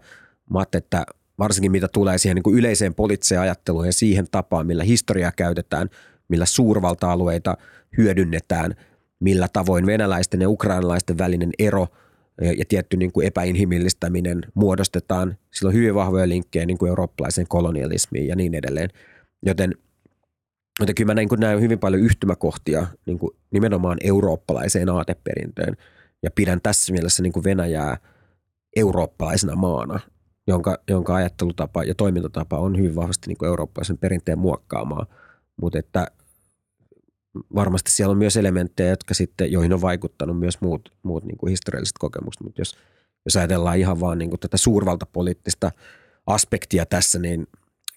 Speaker 2: mä että varsinkin mitä tulee siihen niin kuin yleiseen poliittiseen ajatteluun ja siihen tapaan, millä historiaa käytetään, millä suurvalta-alueita hyödynnetään, millä tavoin venäläisten ja ukrainalaisten välinen ero ja, tietty niin kuin epäinhimillistäminen muodostetaan. Sillä on hyvin vahvoja linkkejä niin kuin eurooppalaiseen kolonialismiin ja niin edelleen. Joten, joten kyllä mä näin, näen hyvin paljon yhtymäkohtia niin kuin nimenomaan eurooppalaiseen aateperintöön ja pidän tässä mielessä niin kuin Venäjää eurooppalaisena maana – jonka, jonka ajattelutapa ja toimintatapa on hyvin vahvasti niin kuin eurooppalaisen perinteen muokkaamaa, mutta että varmasti siellä on myös elementtejä, jotka sitten, joihin on vaikuttanut myös muut, muut niin kuin historialliset kokemukset, mutta jos, jos ajatellaan ihan vaan niin kuin tätä suurvaltapoliittista aspektia tässä, niin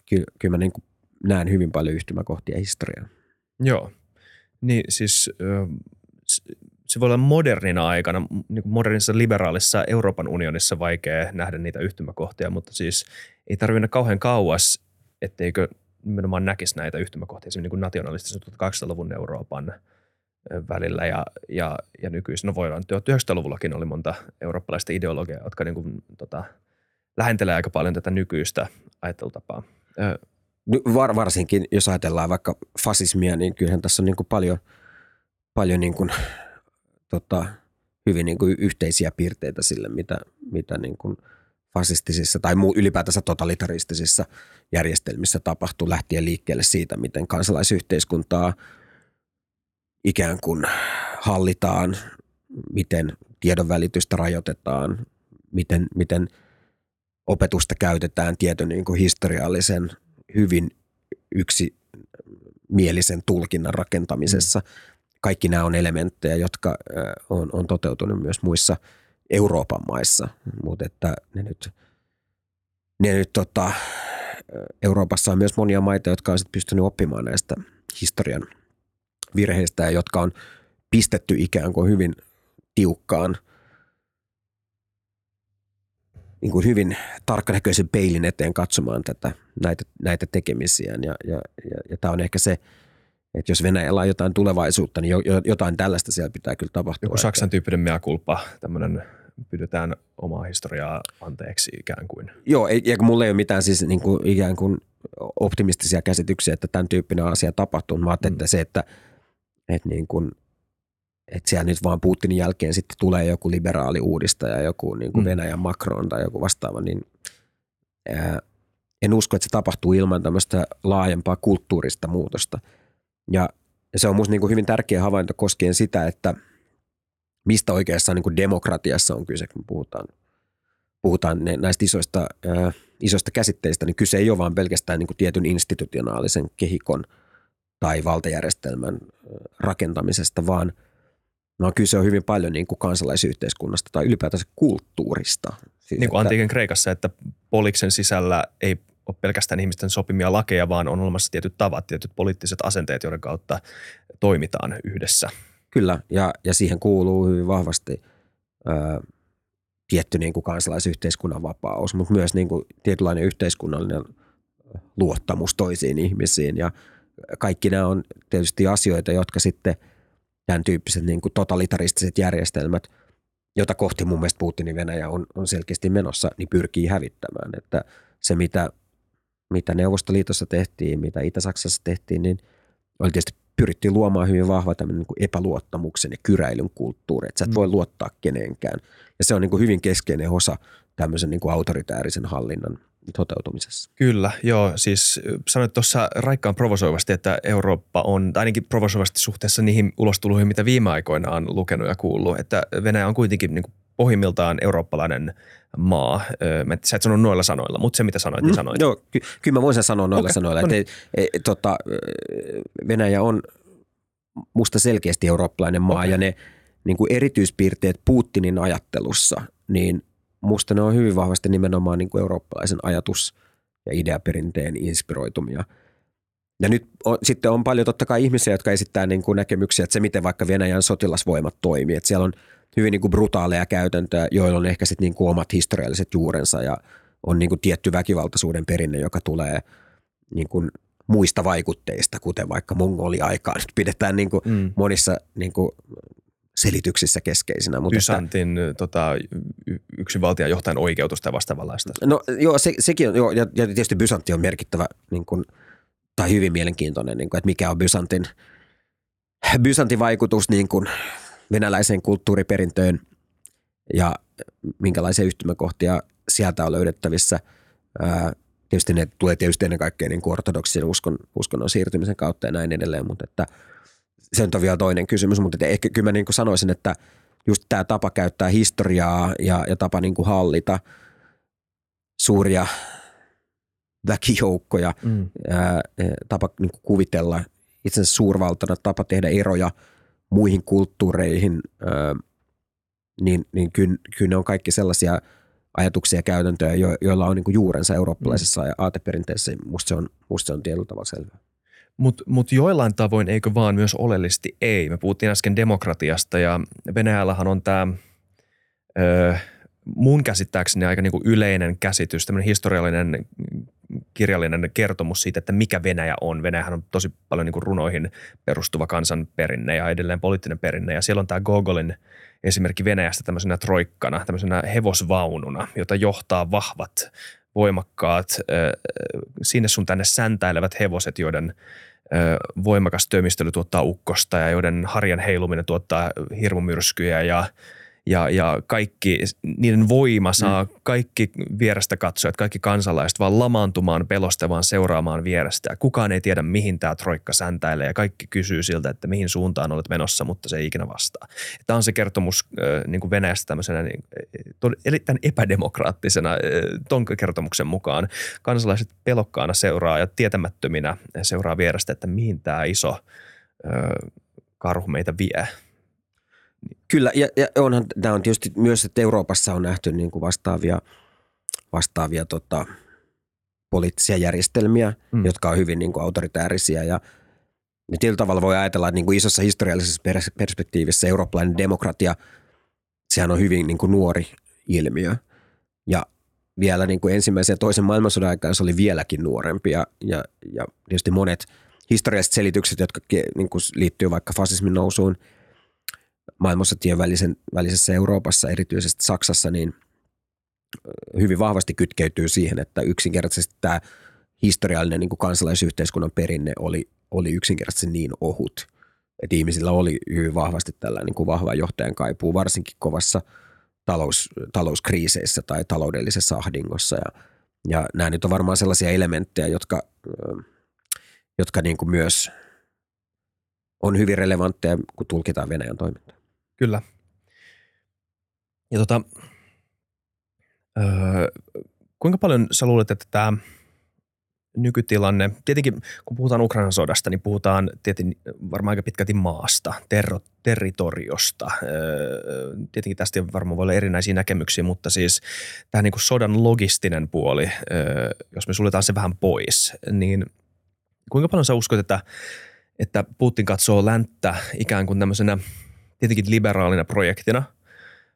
Speaker 2: kyllä, kyllä mä niin kuin näen hyvin paljon yhtymäkohtia historiaan.
Speaker 1: Joo, niin siis se voi olla modernina aikana, niin kuin modernissa liberaalissa Euroopan unionissa vaikea nähdä niitä yhtymäkohtia, mutta siis ei tarvitse kauhean kauas, etteikö nimenomaan näkisi näitä yhtymäkohtia esimerkiksi niin nationalistisen 1800-luvun Euroopan välillä ja, ja, ja nykyisin. No voidaan, 1900-luvullakin oli monta eurooppalaista ideologiaa, jotka niin kuin, tota, lähentelee aika paljon tätä nykyistä ajattelutapaa.
Speaker 2: Var, varsinkin, jos ajatellaan vaikka fasismia, niin kyllähän tässä on niin kuin paljon, paljon niin kuin, tota, hyvin niin kuin yhteisiä piirteitä sille, mitä, mitä niin kuin fasistisissa tai muu ylipäätänsä totalitaristisissa järjestelmissä tapahtuu lähtien liikkeelle siitä, miten kansalaisyhteiskuntaa ikään kuin hallitaan, miten tiedonvälitystä rajoitetaan, miten, miten opetusta käytetään tietyn niin kuin historiallisen hyvin yksi mielisen tulkinnan rakentamisessa. Mm. Kaikki nämä on elementtejä, jotka on, on toteutunut myös muissa Euroopan maissa, mutta että ne nyt, ne nyt tota, Euroopassa on myös monia maita, jotka on sit pystynyt oppimaan näistä historian virheistä ja jotka on pistetty ikään kuin hyvin tiukkaan – niin kuin hyvin tarkkanäköisen peilin eteen katsomaan tätä, näitä, näitä tekemisiä. Ja, ja, ja, ja tämä on ehkä se, että jos Venäjällä on jotain tulevaisuutta, niin jo, jotain tällaista siellä pitää kyllä tapahtua.
Speaker 1: Joku Saksan tyyppinen meakulpa, tämmöinen pyydetään omaa historiaa anteeksi ikään kuin.
Speaker 2: Joo, ja kun mulla ei ole mitään siis niin kuin ikään kuin optimistisia käsityksiä, että tämän tyyppinen asia tapahtuu. Mä ajattelin, mm. että se, että, että niin kuin että siellä nyt vaan Putinin jälkeen sitten tulee joku liberaali uudistaja, joku niin kuin mm. Venäjän Macron tai joku vastaava, niin ää, en usko, että se tapahtuu ilman tämmöistä laajempaa kulttuurista muutosta. Ja se on minusta niin kuin hyvin tärkeä havainto koskien sitä, että mistä oikeassa niin kuin demokratiassa on kyse, kun puhutaan, puhutaan ne, näistä isoista, ää, isoista käsitteistä, niin kyse ei ole vain pelkästään niin kuin tietyn institutionaalisen kehikon tai valtajärjestelmän rakentamisesta, vaan – No kyse on hyvin paljon niin kuin kansalaisyhteiskunnasta tai ylipäätänsä kulttuurista.
Speaker 1: Siis niin kuin että, antiikin Kreikassa, että poliksen sisällä ei ole pelkästään ihmisten sopimia lakeja, vaan on olemassa tietyt tavat, tietyt poliittiset asenteet, joiden kautta toimitaan yhdessä.
Speaker 2: Kyllä, ja, ja siihen kuuluu hyvin vahvasti ö, tietty niin kuin kansalaisyhteiskunnan vapaus, mutta myös niin kuin tietynlainen yhteiskunnallinen luottamus toisiin ihmisiin. Ja kaikki nämä on tietysti asioita, jotka sitten – tämän tyyppiset niin kuin totalitaristiset järjestelmät, jota kohti mun mielestä Putinin Venäjä on, on selkeästi menossa, niin pyrkii hävittämään. Että se, mitä, mitä Neuvostoliitossa tehtiin, mitä Itä-Saksassa tehtiin, niin oli tietysti pyrittiin luomaan hyvin vahva tämmöinen niin kuin epäluottamuksen ja kyräilyn kulttuuri, että sä et mm. voi luottaa kenenkään. Ja se on niin kuin hyvin keskeinen osa tämmöisen niin kuin autoritäärisen hallinnan toteutumisessa.
Speaker 1: Kyllä, joo. Siis sanoit tuossa raikkaan provosoivasti, että Eurooppa on, tai ainakin provosoivasti suhteessa niihin ulostuluihin, mitä viime aikoina on lukenut ja kuullut, että Venäjä on kuitenkin niin kuin pohjimmiltaan eurooppalainen maa. Mä, sä et sano noilla sanoilla, mutta se mitä sanoit, niin mm, sanoit.
Speaker 2: joo, ky- kyllä mä voin sen sanoa noilla okay, sanoilla. No niin. Että, e, e, tota, Venäjä on musta selkeästi eurooppalainen maa okay. ja ne niin kuin erityispiirteet Putinin ajattelussa, niin musta ne on hyvin vahvasti nimenomaan niin kuin eurooppalaisen ajatus- ja ideaperinteen inspiroitumia. Ja nyt on, sitten on paljon totta kai ihmisiä, jotka esittää niin kuin näkemyksiä, että se miten vaikka Venäjän sotilasvoimat toimii, että siellä on hyvin niin kuin brutaaleja käytäntöjä, joilla on ehkä sitten niin kuin omat historialliset juurensa ja on niin kuin tietty väkivaltaisuuden perinne, joka tulee niin kuin muista vaikutteista, kuten vaikka mongoliaikaan. Nyt pidetään niin kuin mm. monissa niin kuin selityksissä keskeisinä.
Speaker 1: Mutta Byzantin että, tota, yksinvaltian johtajan oikeutusta ja vastaavanlaista.
Speaker 2: No joo, se, sekin on, joo, ja, ja tietysti Byzantti on merkittävä niin kuin, tai hyvin mielenkiintoinen, niin kuin, että mikä on Byzantin, Byzantin vaikutus niin kuin venäläiseen kulttuuriperintöön ja minkälaisia yhtymäkohtia sieltä on löydettävissä. Ää, tietysti ne tulee tietysti ennen kaikkea niin ortodoksisen uskon, uskonnon siirtymisen kautta ja näin edelleen, mutta että – se on vielä toinen kysymys, mutta ehkä kyllä mä niin kuin sanoisin, että just tämä tapa käyttää historiaa ja, ja tapa niin kuin hallita suuria väkijoukkoja, mm. ää, tapa niin kuin kuvitella itsensä suurvaltana, tapa tehdä eroja muihin kulttuureihin, niin, niin kyllä, kyllä ne on kaikki sellaisia ajatuksia ja käytäntöjä, jo, joilla on niin kuin juurensa eurooppalaisessa mm. aateperinteessä. Musta se on, musta se on tietyllä tavalla selvää.
Speaker 1: Mutta mut joillain tavoin eikö vaan myös oleellisesti ei. Me puhuttiin äsken demokratiasta ja Venäjällähän on tämä mun käsittääkseni aika niinku yleinen käsitys, tämmöinen historiallinen kirjallinen kertomus siitä, että mikä Venäjä on. Venäjähän on tosi paljon niin kuin runoihin perustuva kansanperinne ja edelleen poliittinen perinne. Ja siellä on tämä Gogolin esimerkki Venäjästä tämmöisenä troikkana, tämmöisenä hevosvaununa, jota johtaa vahvat, voimakkaat, sinne sun tänne säntäilevät hevoset, joiden voimakas tömistely tuottaa ukkosta ja joiden harjan heiluminen tuottaa hirmumyrskyjä ja – ja, ja kaikki, niiden voima saa mm. kaikki vierestä katsojat, kaikki kansalaiset vaan lamaantumaan pelosta, vaan seuraamaan vierestä. Kukaan ei tiedä, mihin tämä troikka säntäilee ja kaikki kysyy siltä, että mihin suuntaan olet menossa, mutta se ei ikinä vastaa. Tämä on se kertomus äh, niin kuin Venäjästä tämmöisenä niin, erittäin epädemokraattisena äh, ton kertomuksen mukaan. Kansalaiset pelokkaana seuraa ja tietämättöminä seuraa vierestä, että mihin tämä iso äh, karhu meitä vie –
Speaker 2: Kyllä, ja, ja onhan, tämä on tietysti myös, että Euroopassa on nähty niin kuin vastaavia, vastaavia tota, poliittisia järjestelmiä, mm. jotka on hyvin niin kuin autoritäärisiä ja ja tietyllä tavalla voi ajatella, että niin kuin isossa historiallisessa perspektiivissä eurooppalainen demokratia, sehän on hyvin niin kuin nuori ilmiö. Ja vielä niin kuin ensimmäisen ja toisen maailmansodan aikana se oli vieläkin nuorempi. Ja, ja, ja tietysti monet historialliset selitykset, jotka niin kuin liittyy vaikka fasismin nousuun – maailmansotien välisen, välisessä Euroopassa, erityisesti Saksassa, niin hyvin vahvasti kytkeytyy siihen, että yksinkertaisesti tämä historiallinen niin kuin kansalaisyhteiskunnan perinne oli, oli yksinkertaisesti niin ohut, että ihmisillä oli hyvin vahvasti tällä niin kuin vahva johtajan kaipuu, varsinkin kovassa talous, talouskriiseissä tai taloudellisessa ahdingossa. Ja, ja nämä nyt on varmaan sellaisia elementtejä, jotka, jotka niin kuin myös on hyvin relevantteja, kun tulkitaan Venäjän toimintaa.
Speaker 1: Kyllä. Ja tota, öö, kuinka paljon sä luulet, että tämä nykytilanne, tietenkin kun puhutaan Ukrainan sodasta, niin puhutaan tietenkin varmaan aika pitkälti maasta, terro, territoriosta. Öö, tietenkin tästä varmaan voi olla erinäisiä näkemyksiä, mutta siis tämä niin sodan logistinen puoli, öö, jos me suljetaan se vähän pois, niin kuinka paljon sä uskot, että, että Putin katsoo länttä ikään kuin tämmöisenä – tietenkin liberaalina projektina,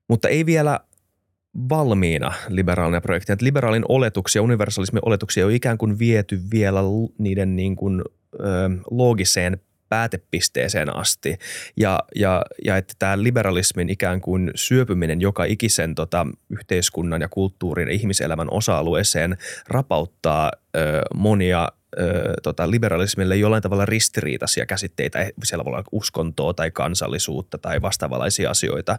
Speaker 1: mutta ei vielä valmiina liberaalina projektina. Että liberaalin oletuksia, universalismin oletuksia on ikään kuin viety vielä niiden niin kuin, ö, loogiseen päätepisteeseen asti. Ja, ja, ja että tämä liberalismin ikään kuin syöpyminen joka ikisen tota, yhteiskunnan ja kulttuurin ja ihmiselämän osa-alueeseen rapauttaa ö, monia ö, tota, liberalismille jollain tavalla ristiriitaisia käsitteitä. Siellä voi olla uskontoa tai kansallisuutta tai vastaavanlaisia asioita.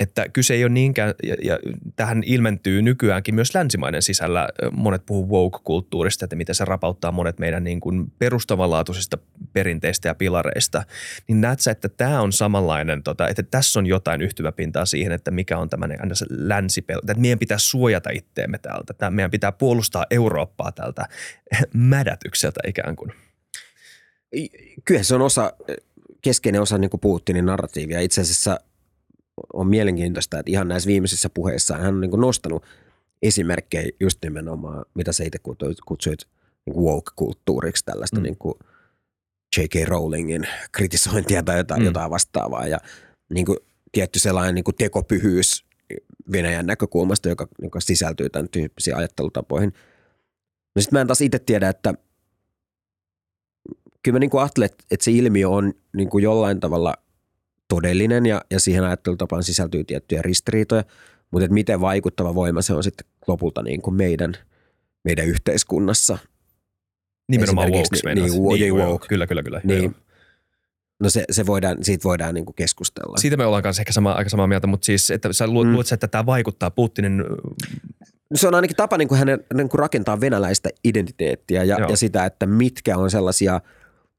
Speaker 1: Että kyse ei ole niinkään, ja, ja tähän ilmentyy nykyäänkin myös länsimaiden sisällä. Monet puhuu woke-kulttuurista, että miten se rapauttaa monet meidän niin kuin perustavanlaatuisista perinteistä ja pilareista. Niin näet sä, että tämä on samanlainen, tota, että tässä on jotain yhtymäpintaa siihen, että mikä on tämmöinen länsipel, että meidän pitää suojata itteemme täältä. Että meidän pitää puolustaa Eurooppaa tältä *laughs* mädätykseltä ikään kuin.
Speaker 2: Kyllä se on osa, keskeinen osa niin kuin Putinin narratiivia. Itse asiassa – on mielenkiintoista, että ihan näissä viimeisissä puheissaan hän on niin nostanut esimerkkejä just nimenomaan, mitä sä itse kutsuit niin woke-kulttuuriksi, tällaista mm. niin kuin J.K. Rowlingin kritisointia tai jotain, mm. jotain vastaavaa. Ja niin kuin tietty sellainen niin kuin tekopyhyys Venäjän näkökulmasta, joka, joka sisältyy tämän tyyppisiin ajattelutapoihin. No sitten mä en taas itse tiedä, että kyllä mä niin kuin ajattelen, että se ilmiö on niin kuin jollain tavalla todellinen ja, ja siihen ajattelutapaan sisältyy tiettyjä ristiriitoja, mutta että miten vaikuttava voima se on sitten lopulta niin kuin meidän, meidän yhteiskunnassa.
Speaker 1: Nimenomaan woke, niin,
Speaker 2: niin, niin, niin, woke.
Speaker 1: Kyllä, kyllä, kyllä.
Speaker 2: Niin, No se, se voidaan, siitä voidaan niin kuin keskustella.
Speaker 1: Siitä me ollaan kanssa ehkä sama, aika samaa mieltä, mutta siis, että sä luulet, mm. että tämä vaikuttaa Putinin...
Speaker 2: Se on ainakin tapa niin kuin hänen niin kuin rakentaa venäläistä identiteettiä ja, ja sitä, että mitkä on sellaisia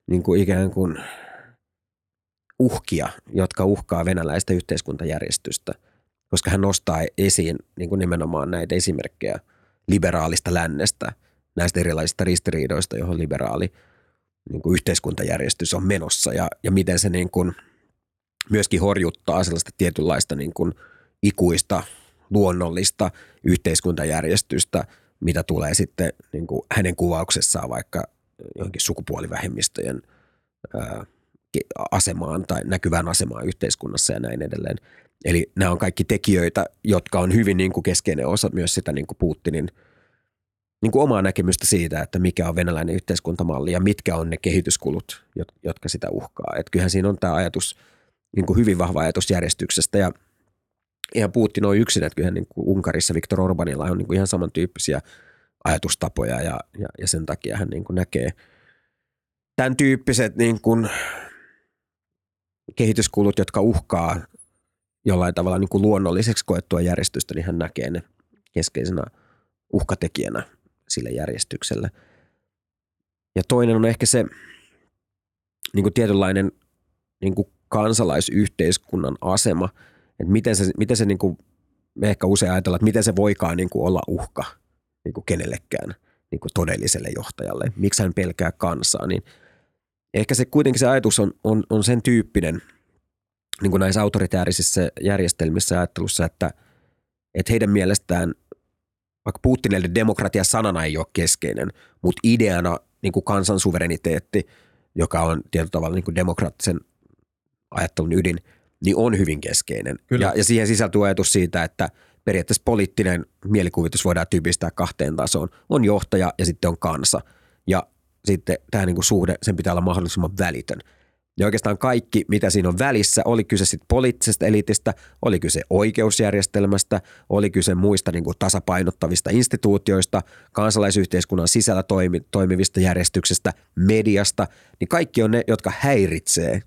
Speaker 2: niin kuin ikään kuin – uhkia, jotka uhkaa venäläistä yhteiskuntajärjestystä, koska hän nostaa esiin niin kuin nimenomaan näitä esimerkkejä liberaalista lännestä, näistä erilaisista ristiriidoista, johon liberaali niin kuin yhteiskuntajärjestys on menossa. Ja, ja miten se niin kuin myöskin horjuttaa sellaista tietynlaista niin kuin ikuista luonnollista yhteiskuntajärjestystä, mitä tulee sitten niin kuin hänen kuvauksessaan vaikka johonkin sukupuolivähemmistöjen ää, asemaan tai näkyvään asemaan yhteiskunnassa ja näin edelleen. Eli nämä on kaikki tekijöitä, jotka on hyvin niin kuin keskeinen osa myös sitä niin kuin Putinin niin kuin omaa näkemystä siitä, että mikä on venäläinen yhteiskuntamalli ja mitkä on ne kehityskulut, jotka sitä uhkaa. Että kyllähän siinä on tämä ajatus, niin kuin hyvin vahva ajatus järjestyksestä ja ihan Putin on yksin, että kyllähän niin kuin Unkarissa Viktor Orbanilla on niin kuin ihan samantyyppisiä ajatustapoja ja, ja, ja sen takia hän niin kuin näkee tämän tyyppiset niin kuin kehityskulut, jotka uhkaa jollain tavalla niin kuin luonnolliseksi koettua järjestystä, niin hän näkee ne keskeisenä uhkatekijänä sille järjestykselle. Ja toinen on ehkä se niin kuin tietynlainen niin kuin kansalaisyhteiskunnan asema, että miten se, miten se niin kuin, me ehkä usein ajatellaan, että miten se voikaan niin kuin olla uhka niin kuin kenellekään niin kuin todelliselle johtajalle, miksi hän pelkää kansaa, niin ehkä se kuitenkin se ajatus on, on, on sen tyyppinen niin kuin näissä autoritäärisissä järjestelmissä ajattelussa, että, että heidän mielestään – vaikka Putinille demokratia sanana ei ole keskeinen, mutta ideana niin kuin kansan suvereniteetti, joka on tietyllä tavalla niin kuin demokraattisen ajattelun ydin, niin on hyvin keskeinen. Ja, ja siihen sisältyy ajatus siitä, että periaatteessa poliittinen mielikuvitus voidaan tyypistää kahteen tasoon. On johtaja ja sitten on kansa. Ja sitten tämä niin kuin suhde, sen pitää olla mahdollisimman välitön. Ja oikeastaan kaikki, mitä siinä on välissä, oli kyse sitten poliittisesta elitistä, oli kyse oikeusjärjestelmästä, oli kyse muista niin kuin tasapainottavista instituutioista, kansalaisyhteiskunnan sisällä toimi, toimivista järjestyksestä, mediasta, niin kaikki on ne, jotka häiritsee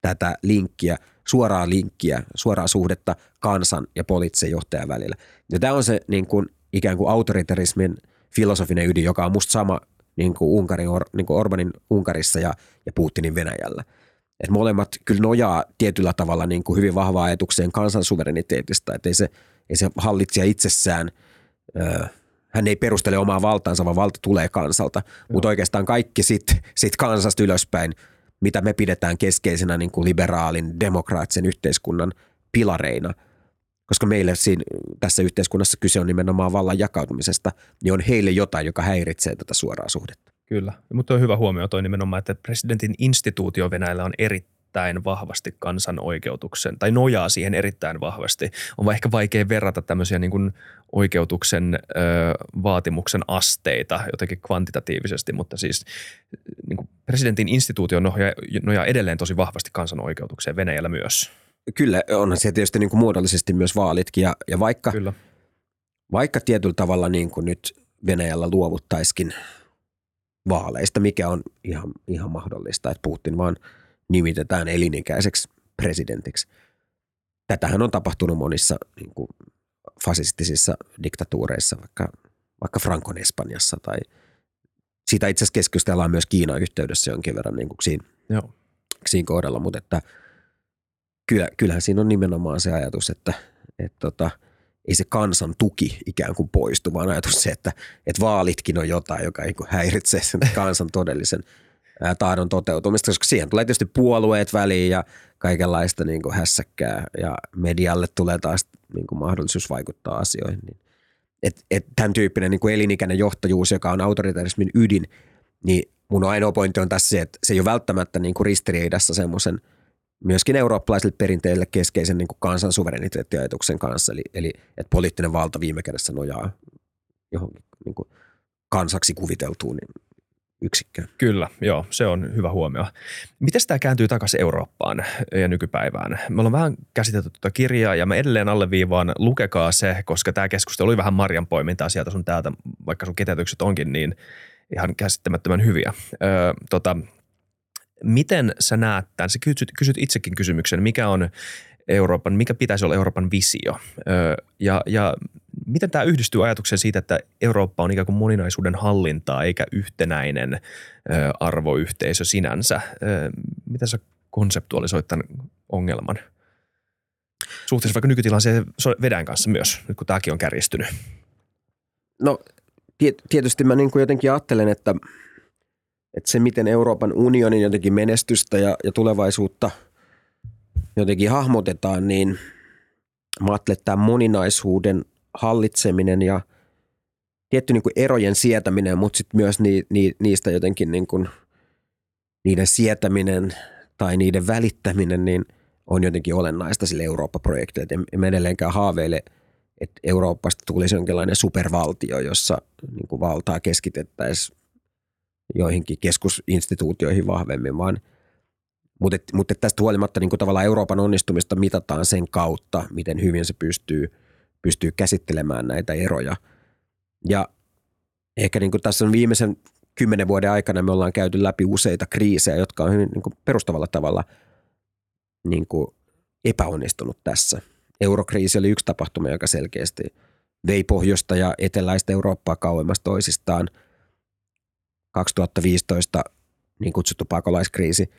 Speaker 2: tätä linkkiä, suoraa linkkiä, suoraa suhdetta kansan ja poliittisen johtajan välillä. Ja tämä on se niin kuin, ikään kuin autoritarismin filosofinen ydin, joka on musta sama niin kuin Unkarin, niin kuin Orbanin Unkarissa ja, ja Putinin Venäjällä – että molemmat kyllä nojaa tietyllä tavalla niin kuin hyvin vahvaan ajatukseen kansan suvereniteetista, että ei se, ei se hallitsija itsessään, hän ei perustele omaa valtaansa, vaan valta tulee kansalta, mutta oikeastaan kaikki sitten sit kansasta ylöspäin, mitä me pidetään keskeisenä niin kuin liberaalin, demokraattisen yhteiskunnan pilareina, koska meille siinä, tässä yhteiskunnassa kyse on nimenomaan vallan jakautumisesta, niin on heille jotain, joka häiritsee tätä suoraa suhdetta.
Speaker 1: Kyllä, mutta on hyvä huomio toi nimenomaan, että presidentin instituutio Venäjällä on erittäin vahvasti kansan oikeutuksen, tai nojaa siihen erittäin vahvasti. On ehkä vaikea verrata tämmöisiä niin kuin oikeutuksen ö, vaatimuksen asteita jotenkin kvantitatiivisesti, mutta siis niin kuin presidentin instituutio nojaa, nojaa edelleen tosi vahvasti kansan oikeutukseen Venäjällä myös.
Speaker 2: Kyllä, onhan se tietysti niin kuin muodollisesti myös vaalitkin, ja, ja vaikka,
Speaker 1: Kyllä.
Speaker 2: vaikka tietyllä tavalla niin kuin nyt Venäjällä luovuttaisikin – vaaleista, mikä on ihan, ihan mahdollista, että Putin vaan nimitetään elinikäiseksi presidentiksi. Tätähän on tapahtunut monissa niin kuin fasistisissa diktatuureissa, vaikka, vaikka Frankon Espanjassa tai siitä itse asiassa keskustellaan myös Kiinan yhteydessä jonkin verran niin kuin siinä,
Speaker 1: Joo.
Speaker 2: siinä kohdalla, mutta että kyllä, kyllähän siinä on nimenomaan se ajatus, että, että tota, – ei se kansan tuki ikään kuin poistu, vaan ajatus se, että, että vaalitkin on jotain, joka niin häiritsee sen *laughs* kansan todellisen tahdon toteutumista, koska siihen tulee tietysti puolueet väliin ja kaikenlaista niin kuin hässäkkää ja medialle tulee taas niin kuin mahdollisuus vaikuttaa asioihin. Niin, et, et tämän tyyppinen niin kuin elinikäinen johtajuus, joka on autoritarismin ydin, niin mun ainoa pointti on tässä se, että se ei ole välttämättä niin kuin ristiriidassa semmoisen – myöskin eurooppalaisille perinteille keskeisen niin kuin kansan suvereniteettiajatuksen kanssa, eli, eli että poliittinen valta viime kädessä nojaa johonkin niin kuin kansaksi kuviteltuun yksikköön.
Speaker 1: Kyllä, joo, se on hyvä huomio. Miten tämä kääntyy takaisin Eurooppaan ja nykypäivään? Me ollaan vähän käsitelty tuota kirjaa ja mä edelleen alleviivaan, lukekaa se, koska tämä keskustelu oli vähän marjan poimintaa sieltä sun täältä, vaikka sun ketjutykset onkin niin ihan käsittämättömän hyviä. Öö, tota, Miten sä näet tämän? Sä kysyt, kysyt itsekin kysymyksen, mikä on Euroopan, mikä pitäisi olla Euroopan visio? Ja, ja miten tämä yhdistyy ajatukseen siitä, että Eurooppa on ikään kuin moninaisuuden hallintaa eikä yhtenäinen arvoyhteisö sinänsä? Miten sä konseptualisoit tämän ongelman? Suhteessa vaikka nykytilanteeseen vedän kanssa myös, nyt kun tämäkin on kärjistynyt.
Speaker 2: No tietysti mä niin kuin jotenkin ajattelen, että – että se, miten Euroopan unionin jotenkin menestystä ja, ja tulevaisuutta jotenkin hahmotetaan, niin mä ajattelen, että tämä moninaisuuden hallitseminen ja tietty niin kuin erojen sietäminen, mutta sitten myös ni, ni, niistä jotenkin niin kuin, niiden sietäminen tai niiden välittäminen, niin on jotenkin olennaista sille Eurooppa-projektille. En mä edelleenkään haaveile että Euroopasta tulisi jonkinlainen supervaltio, jossa niin kuin valtaa keskitettäisiin joihinkin keskusinstituutioihin vahvemmin, vaan mutta, mutta tästä huolimatta niin tavallaan Euroopan onnistumista mitataan sen kautta, miten hyvin se pystyy, pystyy käsittelemään näitä eroja. Ja ehkä niin tässä on viimeisen kymmenen vuoden aikana me ollaan käyty läpi useita kriisejä, jotka on hyvin niin perustavalla tavalla niin epäonnistunut tässä. Eurokriisi oli yksi tapahtuma, joka selkeästi vei pohjoista ja eteläistä Eurooppaa kauemmas toisistaan. 2015 niin kutsuttu pakolaiskriisi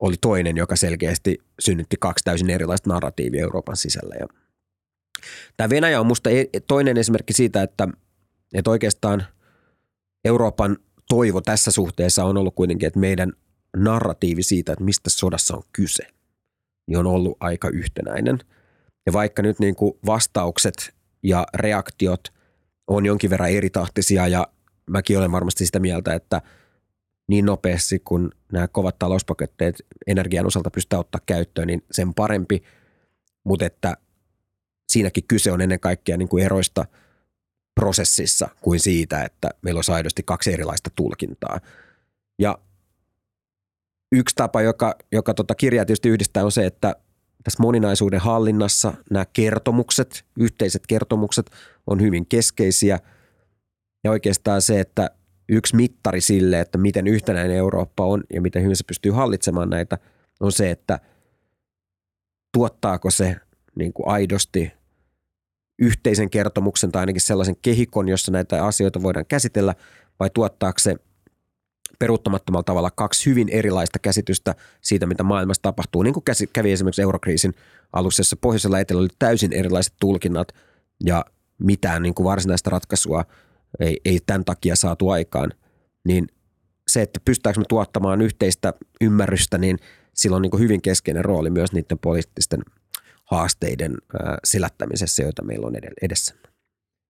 Speaker 2: oli toinen, joka selkeästi synnytti kaksi täysin erilaista narratiivia Euroopan sisällä. Ja tämä Venäjä on minusta e-, toinen esimerkki siitä, että, että oikeastaan Euroopan toivo tässä suhteessa on ollut kuitenkin, että meidän narratiivi siitä, että mistä sodassa on kyse, niin on ollut aika yhtenäinen. Ja vaikka nyt niin kuin vastaukset ja reaktiot on jonkin verran eritahtisia ja mäkin olen varmasti sitä mieltä, että niin nopeasti kun nämä kovat talouspaketteet energian osalta pystytään ottaa käyttöön, niin sen parempi, mutta että siinäkin kyse on ennen kaikkea niin kuin eroista – prosessissa kuin siitä, että meillä olisi aidosti kaksi erilaista tulkintaa. Ja yksi tapa, joka, joka tota kirjaa tietysti yhdistää, on se, että tässä moninaisuuden hallinnassa nämä kertomukset, yhteiset kertomukset on hyvin keskeisiä. Ja oikeastaan se, että yksi mittari sille, että miten yhtenäinen Eurooppa on ja miten hyvin se pystyy hallitsemaan näitä, on se, että tuottaako se niin kuin aidosti yhteisen kertomuksen tai ainakin sellaisen kehikon, jossa näitä asioita voidaan käsitellä, vai tuottaako se peruuttamattomalla tavalla kaksi hyvin erilaista käsitystä siitä, mitä maailmassa tapahtuu. Niin kuin kävi esimerkiksi eurokriisin alussa, jossa pohjoisella etelä oli täysin erilaiset tulkinnat ja mitään niin kuin varsinaista ratkaisua ei, ei tämän takia saatu aikaan. Niin se, että pystytäänkö me tuottamaan yhteistä ymmärrystä, niin sillä on niin hyvin keskeinen rooli myös niiden poliittisten haasteiden selättämisessä, joita meillä on edessä.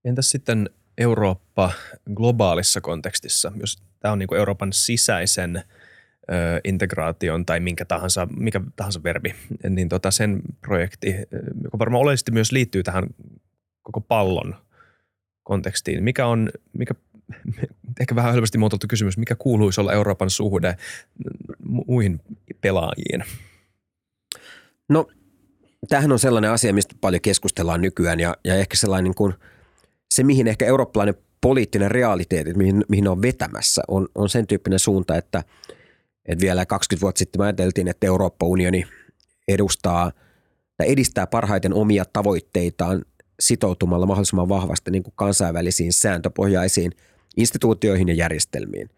Speaker 1: Entäs sitten Eurooppa globaalissa kontekstissa, jos tämä on niin Euroopan sisäisen integraation tai minkä tahansa, mikä tahansa verbi, niin tota sen projekti, joka varmaan oleellisesti myös liittyy tähän koko pallon kontekstiin. Mikä on, mikä, *laughs* ehkä vähän helposti muotoiltu kysymys, mikä kuuluisi olla Euroopan suhde muihin pelaajiin?
Speaker 2: No tämähän on sellainen asia, mistä paljon keskustellaan nykyään ja, ja ehkä sellainen kuin, se, mihin ehkä eurooppalainen poliittinen realiteetti, mihin, mihin on vetämässä, on, on sen tyyppinen suunta, että, että vielä 20 vuotta sitten ajateltiin, että Eurooppa-unioni edustaa tai edistää parhaiten omia tavoitteitaan sitoutumalla mahdollisimman vahvasti niin kuin kansainvälisiin sääntöpohjaisiin instituutioihin ja järjestelmiin.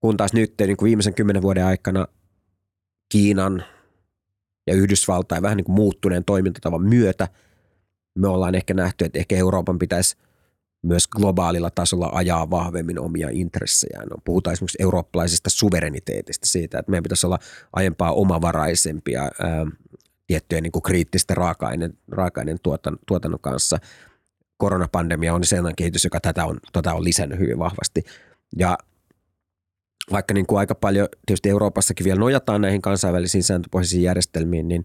Speaker 2: Kun taas nyt niin kuin viimeisen kymmenen vuoden aikana Kiinan, ja Yhdysvaltain vähän niin kuin muuttuneen toimintatavan myötä me ollaan ehkä nähty, että ehkä Euroopan pitäisi myös globaalilla tasolla ajaa vahvemmin omia intressejään. No, puhutaan esimerkiksi eurooppalaisesta suvereniteetista siitä, että meidän pitäisi olla aiempaa omavaraisempia tiettyjen niin kuin kriittisten raaka-aineen, raaka-aineen tuotan, tuotannon kanssa. Koronapandemia on sellainen kehitys, joka tätä on, tätä on lisännyt hyvin vahvasti. Ja vaikka niin kuin aika paljon tietysti Euroopassakin vielä nojataan näihin kansainvälisiin sääntöpohjaisiin järjestelmiin, niin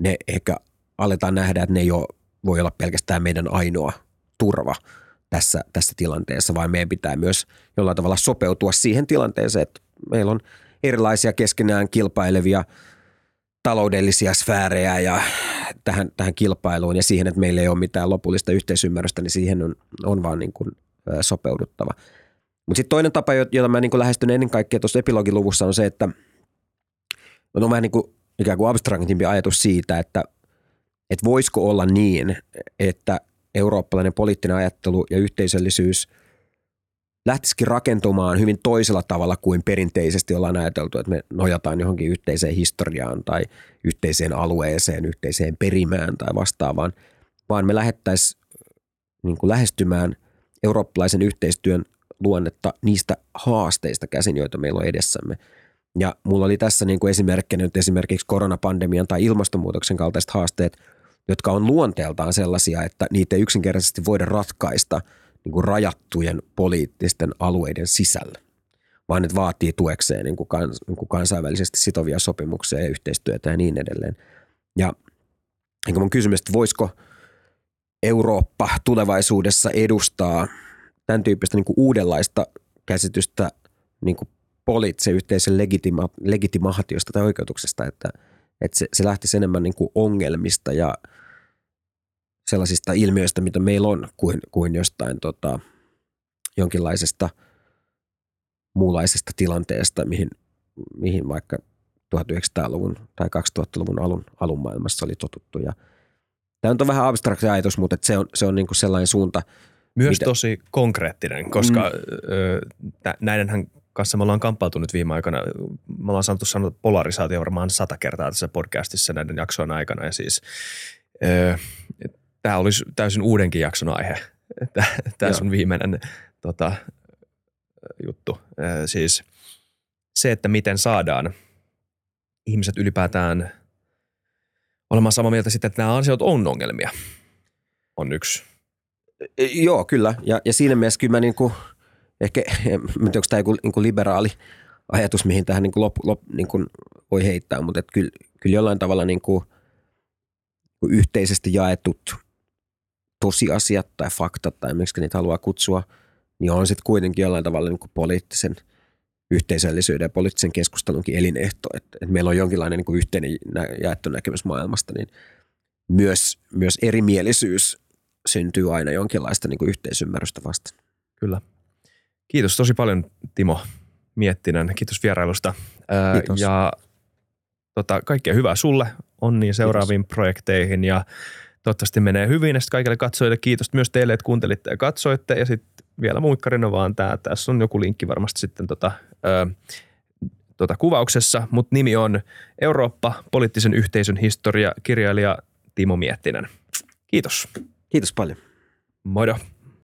Speaker 2: ne ehkä aletaan nähdä, että ne ei ole, voi olla pelkästään meidän ainoa turva tässä, tässä tilanteessa, vaan meidän pitää myös jollain tavalla sopeutua siihen tilanteeseen, että meillä on erilaisia keskenään kilpailevia taloudellisia sfäärejä ja tähän, tähän kilpailuun ja siihen, että meillä ei ole mitään lopullista yhteisymmärrystä, niin siihen on, on vaan niin kuin sopeuduttava. Mutta sitten toinen tapa, jota mä niin lähestyn ennen kaikkea tuossa epilogiluvussa on se, että on vähän niin kuin ikään kuin abstraktimpi ajatus siitä, että, että voisiko olla niin, että eurooppalainen poliittinen ajattelu ja yhteisöllisyys lähtisikin rakentumaan hyvin toisella tavalla kuin perinteisesti ollaan ajateltu, että me nojataan johonkin yhteiseen historiaan tai yhteiseen alueeseen, yhteiseen perimään tai vastaavaan, vaan me lähettäisiin niin lähestymään eurooppalaisen yhteistyön luonnetta niistä haasteista käsin, joita meillä on edessämme. Ja mulla oli tässä niin kuin esimerkkinä nyt esimerkiksi koronapandemian tai ilmastonmuutoksen kaltaiset haasteet, jotka on luonteeltaan sellaisia, että niitä ei yksinkertaisesti voida ratkaista niin kuin rajattujen poliittisten alueiden sisällä, vaan ne vaatii tuekseen niin kuin kans, niin kuin kansainvälisesti sitovia sopimuksia ja yhteistyötä ja niin edelleen. Ja niin mun kysymys, että voisiko Eurooppa tulevaisuudessa edustaa tämän tyyppistä niin kuin uudenlaista käsitystä niin kuin poliittisen yhteisön legitima, legitimaatiosta tai oikeutuksesta, että, että se, se lähtisi enemmän niin kuin ongelmista ja sellaisista ilmiöistä, mitä meillä on, kuin, kuin jostain tota, jonkinlaisesta muunlaisesta tilanteesta, mihin, mihin vaikka 1900-luvun tai 2000-luvun alun, alun maailmassa oli totuttu. Ja tämä on vähän abstrakti ajatus, mutta se on, se on niin kuin sellainen suunta.
Speaker 1: Myös mitä... tosi konkreettinen, koska mm. ö, näidenhän kanssa me ollaan kamppautunut viime aikoina. Me ollaan saanut sanoa polarisaatio varmaan sata kertaa tässä podcastissa näiden jaksojen aikana. Ja siis ö, tämä olisi täysin uudenkin jakson aihe, tämä sun viimeinen tota, juttu. Siis se, että miten saadaan – ihmiset ylipäätään olemaan samaa mieltä sitten, että nämä asiat on ongelmia, on yksi.
Speaker 2: E, joo, kyllä. Ja, ja siinä mielessä kyllä mä niin kuin, ehkä, en tiedä, onko tämä joku niin kuin liberaali ajatus, mihin tähän niin kuin lop, lop, niin kuin voi heittää, mutta että kyllä, kyllä jollain tavalla niin kuin, yhteisesti jaetut tosiasiat tai faktat tai miksi niitä haluaa kutsua, niin on sitten kuitenkin jollain tavalla niin kuin poliittisen – yhteisöllisyyden ja poliittisen keskustelunkin elinehto, että, että meillä on jonkinlainen niin kuin yhteinen jaettu näkemys maailmasta, niin myös, myös erimielisyys syntyy aina jonkinlaista niin kuin yhteisymmärrystä vastaan.
Speaker 1: Kyllä. Kiitos tosi paljon Timo Miettinen. Kiitos vierailusta. Kiitos. Ja tota, kaikkea hyvää sulle. Onni seuraaviin Kiitos. projekteihin ja toivottavasti menee hyvin. Ja kaikille katsojille kiitos myös teille, että kuuntelitte ja katsoitte. Ja sitten vielä muikkarina vaan tämä. Tässä on joku linkki varmasti sitten tota, ö, tota kuvauksessa, mutta nimi on Eurooppa, poliittisen yhteisön historia, kirjailija Timo Miettinen. Kiitos.
Speaker 2: Kiitos paljon.
Speaker 1: Moido.